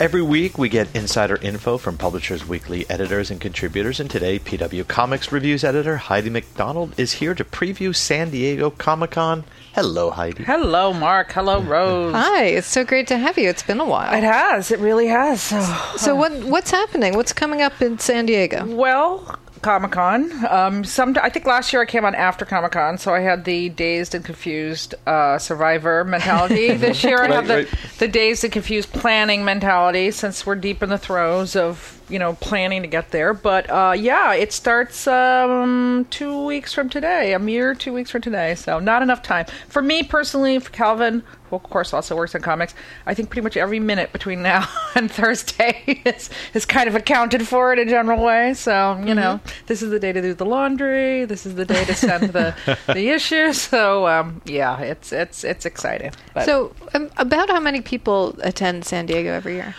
Every week, we get insider info from Publishers Weekly editors and contributors, and today, PW Comics Reviews editor Heidi MacDonald is here to preview San Diego Comic Con. Hello, Heidi. Hello, Mark. Hello, Rose. Hi, it's so great to have you. It's been a while. It has. It really has. So, so what what's happening? What's coming up in San Diego? Well, Comic Con. Um, some I think last year I came on after Comic Con, so I had the dazed and confused uh, survivor mentality. this year I have the, the dazed and confused planning mentality, since we're deep in the throes of you know planning to get there. But uh, yeah, it starts um, two weeks from today, a mere two weeks from today. So not enough time for me personally. For Calvin, who of course also works on comics, I think pretty much every minute between now and Thursday is is kind of accounted for in a general way. So you mm-hmm. know, this is the day to do the laundry. This is the day to send the the issues. So um, yeah, it's it's it's exciting. But. So um, about how many people attend San Diego every year?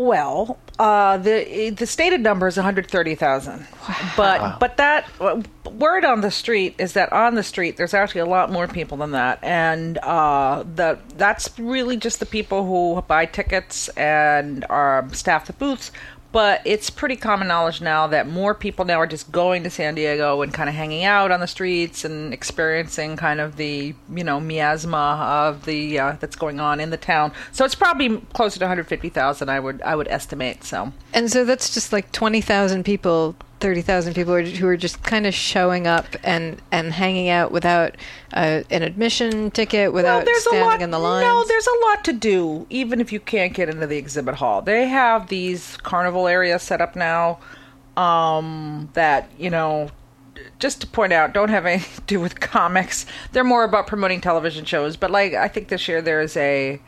Well, uh, the the stated number is 130,000. Wow. But but that uh, word on the street is that on the street there's actually a lot more people than that, and uh, that that's really just the people who buy tickets and are staff the booths but it's pretty common knowledge now that more people now are just going to San Diego and kind of hanging out on the streets and experiencing kind of the you know miasma of the uh, that's going on in the town. So it's probably closer to 150,000. I would I would estimate. So and so that's just like 20,000 people thirty thousand people who are just kind of showing up and and hanging out without uh, an admission ticket, without well, standing lot, in the line. No, there's a lot to do, even if you can't get into the exhibit hall. They have these carnival areas set up now um, that you know. Just to point out, don't have anything to do with comics. They're more about promoting television shows. But like, I think this year there's a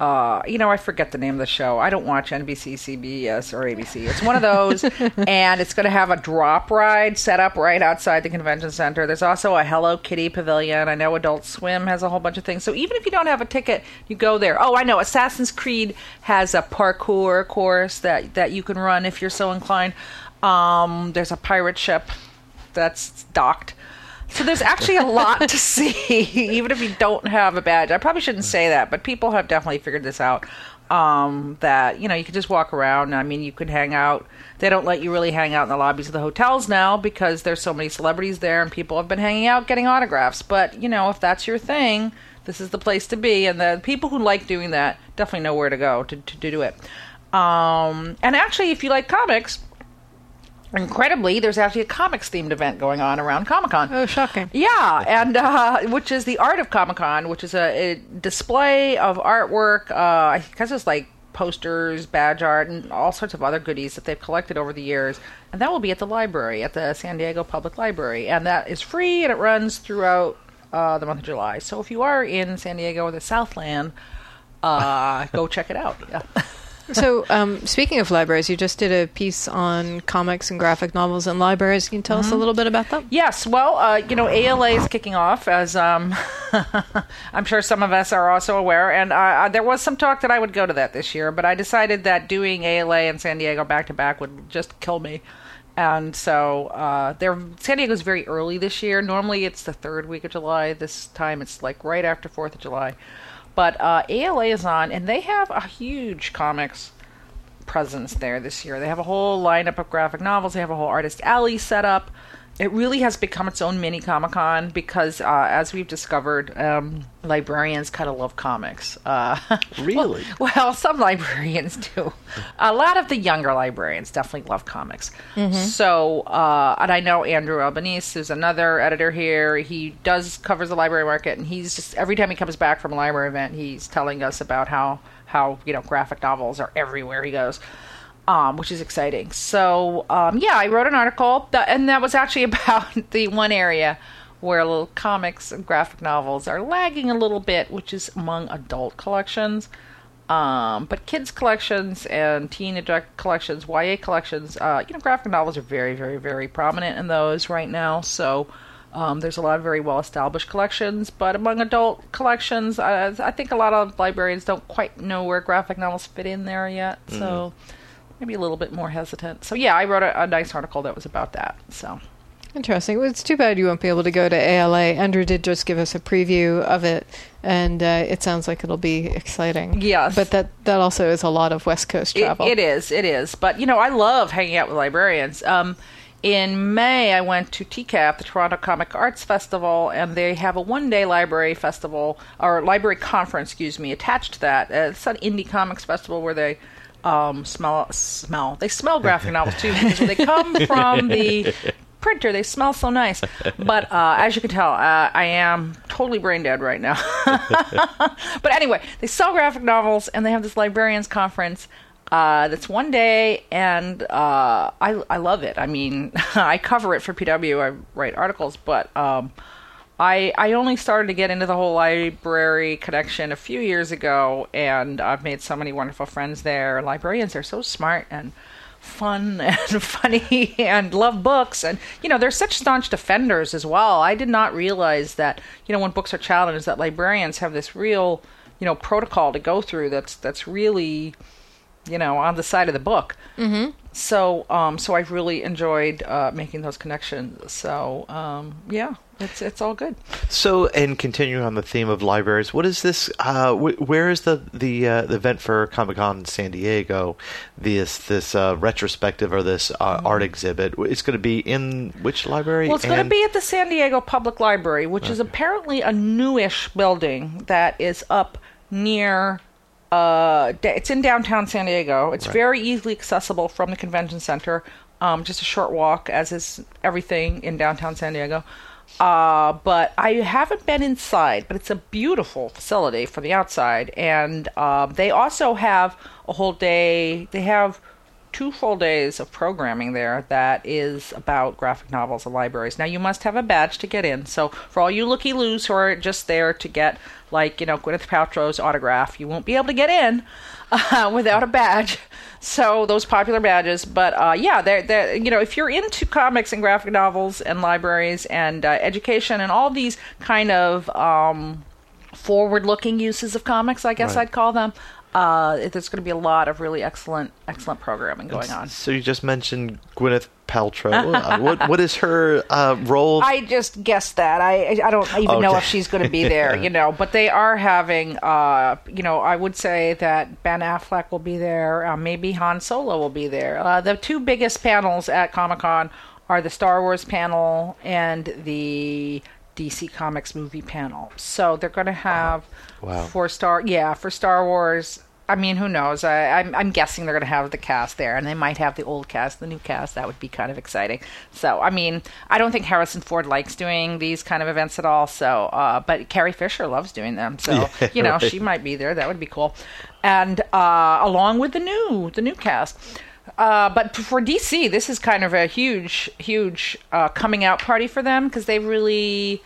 uh, you know, I forget the name of the show. I don't watch NBC, CBS, or ABC. It's one of those, and it's going to have a drop ride set up right outside the convention center. There's also a Hello Kitty pavilion. I know Adult Swim has a whole bunch of things. So even if you don't have a ticket, you go there. Oh, I know Assassin's Creed has a parkour course that that you can run if you're so inclined. Um, there's a pirate ship that's docked. So there's actually a lot to see, even if you don't have a badge. I probably shouldn't say that, but people have definitely figured this out. Um, that you know you can just walk around. I mean, you can hang out. They don't let you really hang out in the lobbies of the hotels now because there's so many celebrities there, and people have been hanging out getting autographs. But you know, if that's your thing, this is the place to be. And the people who like doing that definitely know where to go to to, to do it. Um, and actually, if you like comics incredibly, there's actually a comics themed event going on around Comic Con. Oh, shocking! Yeah, and uh, which is the Art of Comic Con, which is a, a display of artwork. Uh, I guess it's like posters, badge art, and all sorts of other goodies that they've collected over the years. And that will be at the library, at the San Diego Public Library. And that is free and it runs throughout uh, the month of July. So if you are in San Diego or the Southland, uh, go check it out. Yeah. so, um, speaking of libraries, you just did a piece on comics and graphic novels and libraries. Can you tell us a little bit about that? Yes, well, uh, you know, ALA is kicking off, as um, I'm sure some of us are also aware. And uh, uh, there was some talk that I would go to that this year, but I decided that doing ALA and San Diego back to back would just kill me. And so, uh, there, San Diego's very early this year. Normally, it's the third week of July. This time, it's like right after Fourth of July. But uh, ALA is on, and they have a huge comics presence there this year. They have a whole lineup of graphic novels. They have a whole artist alley set up. It really has become its own mini Comic Con because, uh, as we've discovered, um, librarians kind of love comics. Uh, Really? well, well, some librarians do. A lot of the younger librarians definitely love comics. So, uh, and I know Andrew Albanese, who's another editor here. He does covers the library market, and he's just every time he comes back from a library event, he's telling us about how how you know graphic novels are everywhere he goes. Um, which is exciting. So, um, yeah, I wrote an article, that, and that was actually about the one area where little comics and graphic novels are lagging a little bit, which is among adult collections. Um, but kids collections and teen adult collections, YA collections, uh, you know, graphic novels are very, very, very prominent in those right now. So um, there's a lot of very well established collections. But among adult collections, uh, I think a lot of librarians don't quite know where graphic novels fit in there yet. So maybe a little bit more hesitant. So yeah, I wrote a, a nice article that was about that. So. Interesting. Well, it's too bad you won't be able to go to ALA. Andrew did just give us a preview of it, and uh, it sounds like it'll be exciting. Yes. But that, that also is a lot of West Coast It- travel. it is, it is. But you know, I love hanging out with librarians. Um, in May, I went to TCAF, the Toronto Comic Arts Festival, and they have a one-day library festival or library conference, excuse me, attached to that. Uh, It's an indie comics festival where they um, smell smell they smell graphic novels too because when they come from the printer they smell so nice but uh, as you can tell uh, i am totally brain dead right now but anyway they sell graphic novels and they have this librarians conference uh, that's one day, and uh, I I love it. I mean, I cover it for PW. I write articles, but um, I I only started to get into the whole library connection a few years ago, and I've made so many wonderful friends there. Librarians are so smart and fun and funny and love books and you know they're such staunch defenders as well i did not realize that you know when books are challenged that librarians have this real you know protocol to go through that's that's really you know on the side of the book mm-hmm. So um so i've really enjoyed uh making those connections so um yeah it's it's all good So, and continuing on the theme of libraries, what is this? Uh, wh- where is the the uh, the event for Comic Con San Diego? This this uh, retrospective or this uh, art exhibit? It's going to be in which library? Well, it's going to be at the San Diego Public Library, which is apparently a newish building that is up near. Uh, it's in downtown San Diego. It's very easily accessible from the convention center. Um, just a short walk, as is everything in downtown San Diego. Uh, but I haven't been inside, but it's a beautiful facility from the outside. And um, they also have a whole day, they have two full days of programming there that is about graphic novels and libraries. Now, you must have a badge to get in. So, for all you looky loos who are just there to get, like, you know, Gwyneth Paltrow's autograph, you won't be able to get in uh, without a badge. So, those popular badges. But uh, yeah, they're, they're, you know, if you're into comics and graphic novels and libraries and uh, education and all these kind of um, forward looking uses of comics, I guess Right. I'd call them. Uh, there's going to be a lot of really excellent, excellent programming going on. So you just mentioned Gwyneth Paltrow. What what is her uh, role? I just guessed that. I I don't even know if she's going to be there, you know. But they are having, uh, you know, I would say that Ben Affleck will be there. Uh, maybe Han Solo will be there. Uh, the two biggest panels at Comic Con are the Star Wars panel and the DC Comics movie panel. So they're going to have Wow. for Star, yeah, for Star Wars. I mean, who knows? I, I'm, I'm guessing they're going to have the cast there, and they might have the old cast, the new cast. That would be kind of exciting. So, I mean, I don't think Harrison Ford likes doing these kind of events at all. So, uh, but Carrie Fisher loves doing them. So, Yeah, you know, right. she might be there. That would be cool. And uh, along with the new, the new cast. Uh, but for DC, this is kind of a huge, huge uh, coming out party for them because they've really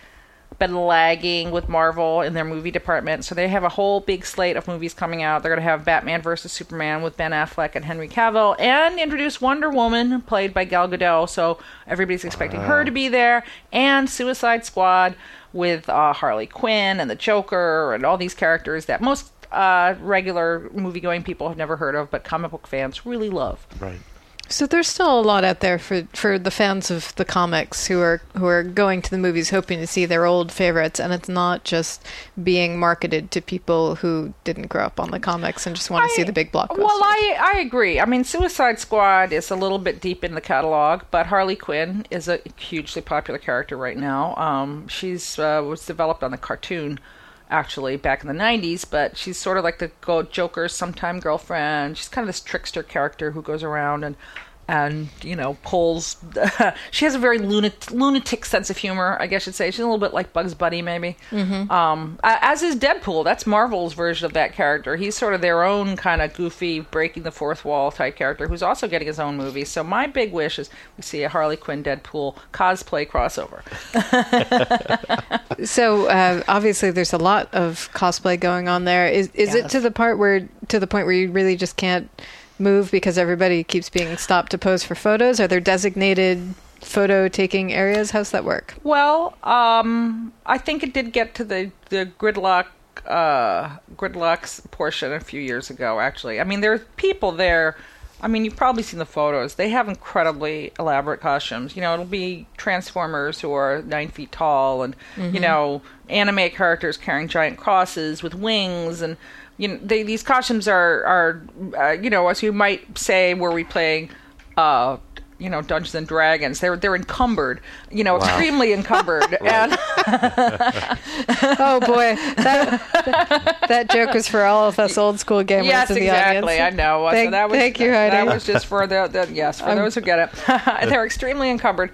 been lagging with Marvel in their movie department. So they have a whole big slate of movies coming out. They're going to have Batman versus Superman with Ben Affleck and Henry Cavill, and introduce Wonder Woman, played by Gal Gadot. So everybody's expecting her to be there, and Suicide Squad with uh, Harley Quinn and the Joker and all these characters that most uh, regular movie-going people have never heard of, but comic book fans really love. Right. So there's still a lot out there for, for the fans of the comics who are who are going to the movies hoping to see their old favorites, and it's not just being marketed to people who didn't grow up on the comics and just want to see the big blockbusters. Well, I I agree. I mean, Suicide Squad is a little bit deep in the catalog, but Harley Quinn is a hugely popular character right now. Um, she's uh, was developed on the cartoon actually back in the 90s but she's sort of like the joker's sometime girlfriend. She's kind of this trickster character who goes around and and you know pulls she has a very lunat- lunatic sense of humor i guess you'd say. She's a little bit like bugs bunny maybe. Mhm. um, as is deadpool. That's marvel's version of that character. He's sort of their own kind of goofy breaking the fourth wall type character who's also getting his own movie. So my big wish is we see a harley quinn deadpool cosplay crossover. So uh, obviously there's a lot of cosplay going on there. Is is it to the part where to the point where you really just can't move because everybody keeps being stopped to pose for photos? Are there designated photo taking areas? How's that work? Well, um, I think it did get to the the gridlock uh, gridlocks portion a few years ago. Actually, I mean, there are people there. I mean, you've probably seen the photos. They have incredibly elaborate costumes. You know, it'll be Transformers who are nine feet tall, and you Mhm. know, anime characters carrying giant crosses with wings, and you know, they, these costumes are are uh, you know, as you might say, were we playing? Uh, you know, Dungeons and Dragons. They're they're encumbered. You know, Wow. extremely encumbered. and oh boy, that, that that joke was for all of us old school gamers yes, in the exactly. I know. Thank, so that was thank you, Heidi. that was just for the, the yes for Um, those who get it. They're extremely encumbered.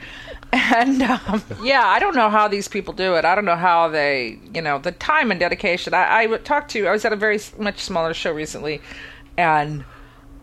And um, yeah, I don't know how these people do it. I don't know how they, you know, the time and dedication. I, I would talk to. I was at a very much smaller show recently, and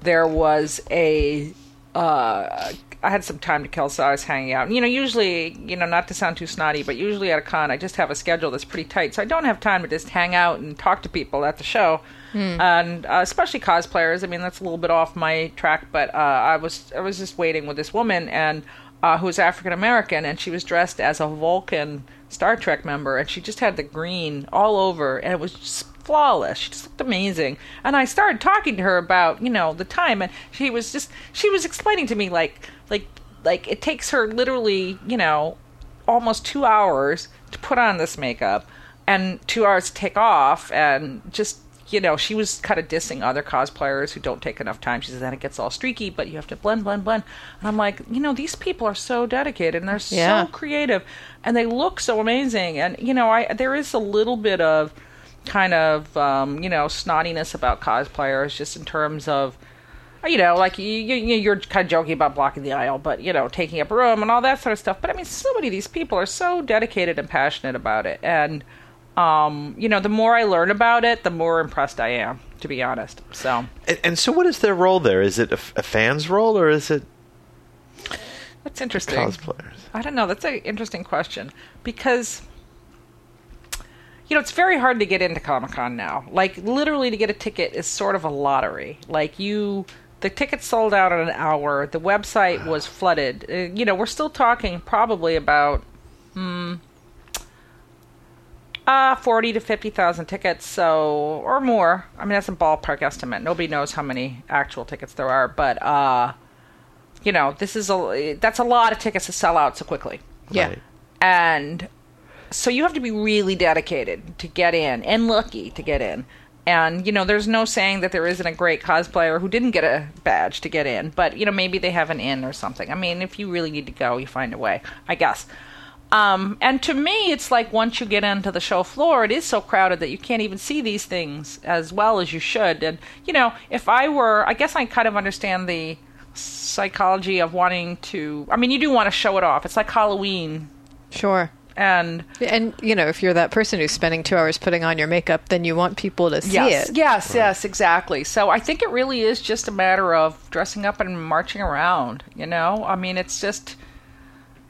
there was a. Uh, I had some time to kill, so I was hanging out. You know, usually, you know, not to sound too snotty, but usually at a con, I just have a schedule that's pretty tight, so I don't have time to just hang out and talk to people at the show, Hmm. and uh, especially cosplayers. I mean, that's a little bit off my track, but uh, I was I was just waiting with this woman and uh, who was African American, and she was dressed as a Vulcan Star Trek member, and she just had the green all over, and it was just flawless. She just looked amazing. And I started talking to her about, you know, the time and she was just she was explaining to me like like like it takes her literally, you know, almost 2 hours to put on this makeup and 2 hours to take off and just you know, she was kind of dissing other cosplayers who don't take enough time. She says, then it gets all streaky, but you have to blend, blend, blend. And I'm like, you know, these people are so dedicated and they're Yeah. so creative and they look so amazing. And, you know, I there is a little bit of kind of um, you know snottiness about cosplayers just in terms of you know like you, you you're kind of joking about blocking the aisle but you know taking up room and all that sort of stuff but i mean so many of these people are so dedicated and passionate about it and um, you know the more i learn about it the more impressed i am to be honest so And, and so, what is their role there? Is it a fan's role, or is it that's interesting cosplayers? I don't know. That's an interesting question because you know it's very hard to get into Comic Con now. Like literally, to get a ticket is sort of a lottery. Like you, the tickets sold out in an hour. The website was flooded. Uh, you know, we're still talking probably about hmm, uh, forty to fifty thousand tickets, so or more. I mean, that's a ballpark estimate. Nobody knows how many actual tickets there are, but uh, you know, this is a that's a lot of tickets to sell out so quickly. Yeah. Right. And so you have to be really dedicated to get in and lucky to get in. And you know, there's no saying that there isn't a great cosplayer who didn't get a badge to get in, but you know, maybe they have an in or something. I mean, if you really need to go, you find a way, I guess. Um, and to me, it's like once you get into the show floor, it is so crowded that you can't even see these things as well as you should. And, you know, if I were, I guess I kind of understand the psychology of wanting to, I mean, you do want to show it off. It's like Halloween. Sure. And And you know, if you're that person who's spending two hours putting on your makeup, then you want people to see yes, it. yes, yes, exactly. So I think it really is just a matter of dressing up and marching around. You know, I mean, it's just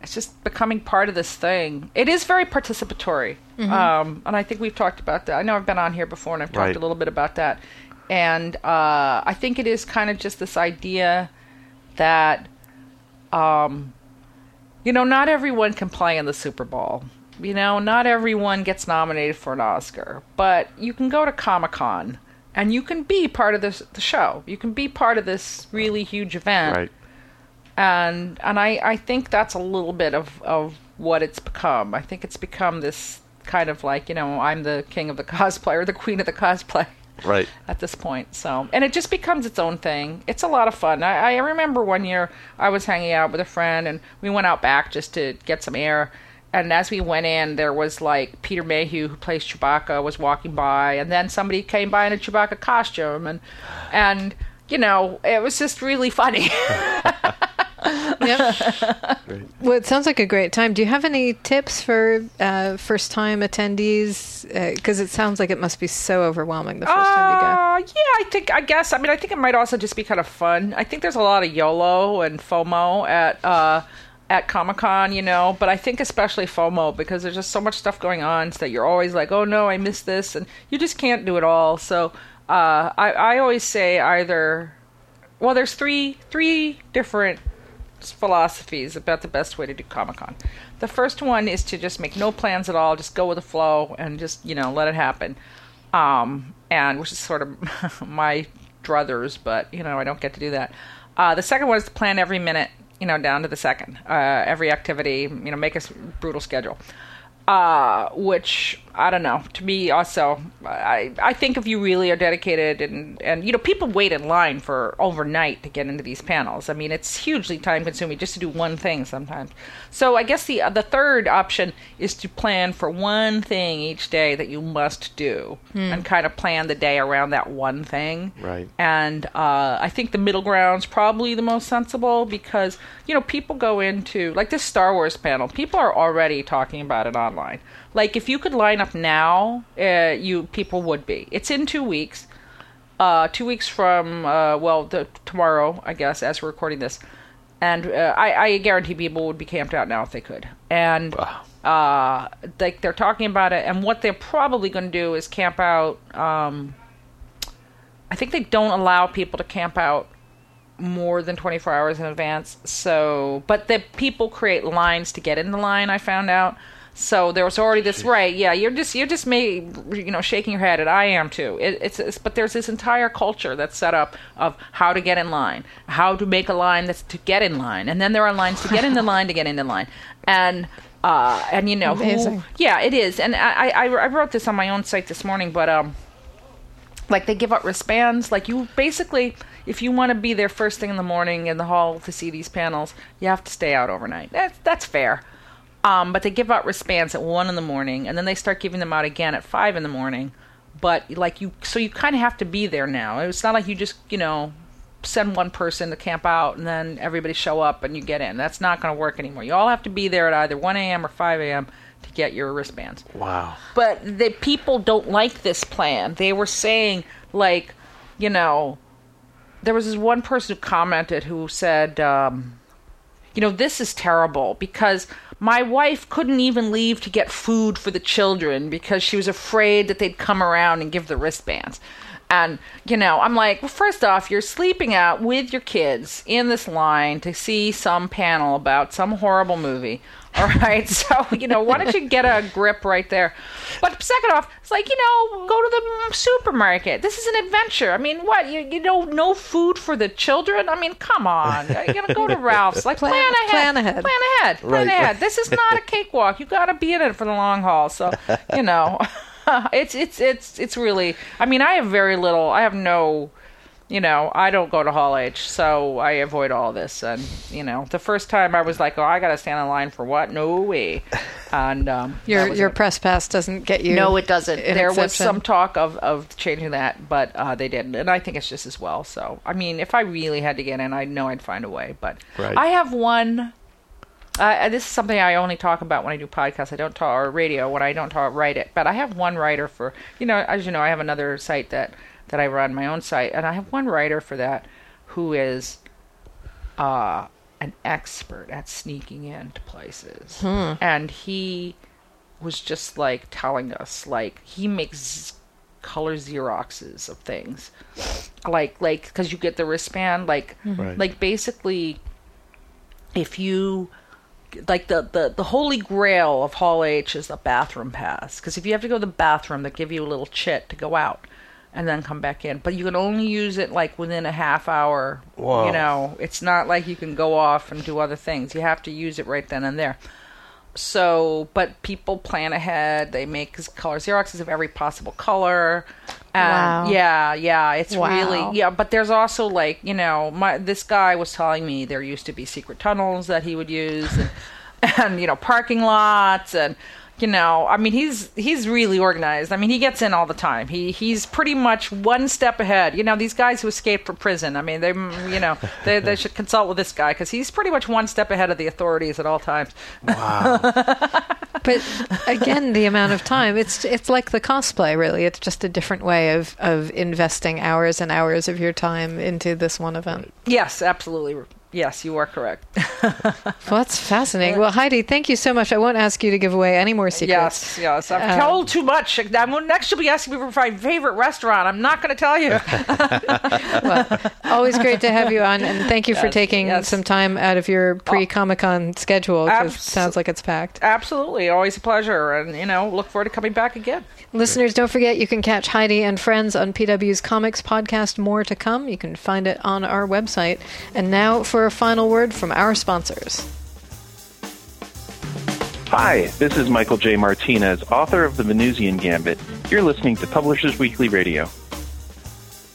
it's just becoming part of this thing. It is very participatory, um, and I think we've talked about that. I know I've been on here before, and I've talked Right. a little bit about that. And uh, I think it is kind of just this idea that, um, you know, not everyone can play in the Super Bowl. You know, not everyone gets nominated for an Oscar, but you can go to Comic Con and you can be part of this the show. You can be part of this really huge event Right. And and I, I think that's a little bit of, of what it's become. I think it's become this kind of like you know I'm the king of the cosplay or the queen of the cosplay Right. at this point. So and it just becomes its own thing. It's a lot of fun. I, I remember one year I was hanging out with a friend and we went out back just to get some air. And as we went in, there was like Peter Mayhew, who plays Chewbacca, was walking by, and then somebody came by in a Chewbacca costume, and and you know it was just really funny. Yep. well, it sounds like a great time. Do you have any tips for uh, first time attendees? Because it sounds like it must be so overwhelming the first time you go. Uh, yeah, I think I guess I mean I think it might also just be kind of fun. I think there's a lot of YOLO and FOMO at uh, at Comic Con, you know, but I think especially FOMO because there's just so much stuff going on so that you're always like, oh no, I missed this, and you just can't do it all. So uh, I I always say either well, there's three three different philosophies about the best way to do Comic Con. The first one is to just make no plans at all, just go with the flow and just you know let it happen. Um, and which is sort of my druthers, but you know I don't get to do that. Uh, the second one is to plan every minute, you know, down to the second, uh, every activity, you know, make a brutal schedule. Uh, which I don't know. To me, also, I I think if you really are dedicated and and you know people wait in line for overnight to get into these panels. I mean, it's hugely time consuming just to do one thing sometimes. So I guess the the third option is to plan for one thing each day that you must do and kind of plan the day around that one thing. Right. And uh, I think the middle ground's probably the most sensible because you know people go into like this Star Wars panel. People are already talking about it online. Like if you could line up now, uh, you people would be. It's in two weeks. Uh, two weeks from uh, well, the, tomorrow, I guess, as we're recording this, and uh, I, I guarantee people would be camped out now if they could. And uh, like they're talking about it, and what they're probably going to do is camp out. Um, I think they don't allow people to camp out more than 24 hours in advance. So, but the people create lines to get in the line. I found out. So there was already this right. Yeah, you're just you're just me, you know shaking your head, and I am too. It, it's, it's but there's this entire culture that's set up of how to get in line, how to make a line that's to get in line, and then there are lines to get in the line to get into line, and. Uh, and you know, who- yeah, it is. And I, I, I wrote this on my own site this morning, but um, like they give out wristbands. Like you basically, if you want to be there first thing in the morning in the hall to see these panels, you have to stay out overnight. That's that's fair. Um, but they give out wristbands at one in the morning, and then they start giving them out again at five in the morning. But like you, so you kind of have to be there now. It's not like you just you know send one person to camp out and then everybody show up and you get in. That's not going to work anymore. You all have to be there at either 1 a.m. or 5 a.m. to get your wristbands Wow. but the people don't like this plan. They were saying like, you know, there was this one person who commented who said, um, you know, this is terrible because my wife couldn't even leave to get food for the children because she was afraid that they'd come around and give the wristbands. And, you know, I'm like, well, first off, you're sleeping out with your kids in this line to see some panel about some horrible movie. All right. So, you know, why don't you get a grip right there? But second off, it's like, you know, go to the supermarket. This is an adventure. I mean, what? You, you know, no food for the children? I mean, come on. You're going to go to Ralph's. Like, plan, Plan- ahead. plan ahead. Plan ahead. Plan Right, ahead. This is not a cakewalk. You got to be in it for the long haul. So, you know, it's, it's, it's, it's really, I mean, I have very little, I have no, you know, I don't go to Hall H, so I avoid all this. And you know, the first time I was like, "Oh, I got to stand in line for what? No way!" And um, Your your it. press pass doesn't get you. no, it doesn't. an There was some talk of of changing that, but uh, they didn't, and I think it's just as well. So, I mean, if I really had to get in, I know I'd find a way. But Right. I have one. Uh, this is something I only talk about when I do podcasts. I don't talk or radio when I don't talk write it. But I have one writer for you know, as you know, I have another site that that I run, my own site, and I have one writer for that who is uh, an expert at sneaking into places, and he was just like telling us like he makes color xeroxes of things. Like like because you get the wristband like Right. like basically if you like the, the the holy grail of hall h is the bathroom pass. Because if you have to go to the bathroom they give you a little chit to go out and then come back in but you can only use it like within a half hour Whoa. you know it's not like you can go off and do other things you have to use it right then and there so but people plan ahead they make color xeroxes of every possible color and Wow. yeah yeah it's Wow. really yeah but there's also like you know my this guy was telling me there used to be secret tunnels that he would use and, and you know parking lots and you know i mean he's he's really organized i mean he gets in all the time he he's pretty much one step ahead you know these guys who escaped from prison i mean they you know they, they should consult with this guy because he's pretty much one step ahead of the authorities at all times Wow. But again, the amount of time it's it's like the cosplay. Really, it's just a different way of of investing hours and hours of your time into this one event. yes absolutely yes you are correct Well, that's fascinating. Well, Heidi, thank you so much. I won't ask you to give away any more secrets. Yes, yes. I've Um, told too much. I'm, next, you'll be asking me for my favorite restaurant. I'm not going to tell you. Always great to have you on, and thank you for taking yes. some time out of your pre Comic Con schedule. Abs- sounds like it's packed. Absolutely, always a pleasure, and you know, look forward to coming back again. Listeners, don't forget you can catch Heidi and friends on PW's Comics podcast. More to come. You can find it on our website. And now for a final word from our sponsors. Hi, this is Michael J. Martinez, author of The Venusian Gambit. You're listening to Publishers Weekly Radio.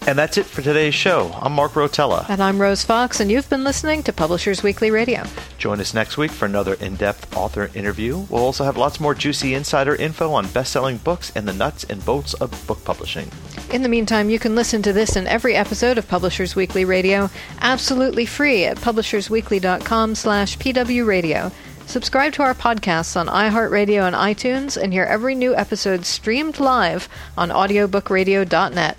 And that's it for today's show. I'm Mark Rotella. And I'm Rose Fox, and you've been listening to Publishers Weekly Radio. Join us next week for another in depth author interview. We'll also have lots more juicy insider info on best selling books and the nuts and bolts of book publishing. In the meantime, you can listen to this and every episode of Publishers Weekly Radio absolutely free at publishersweekly.com slash pwradio. Subscribe to our podcasts on iHeartRadio and iTunes and hear every new episode streamed live on audiobookradio.net.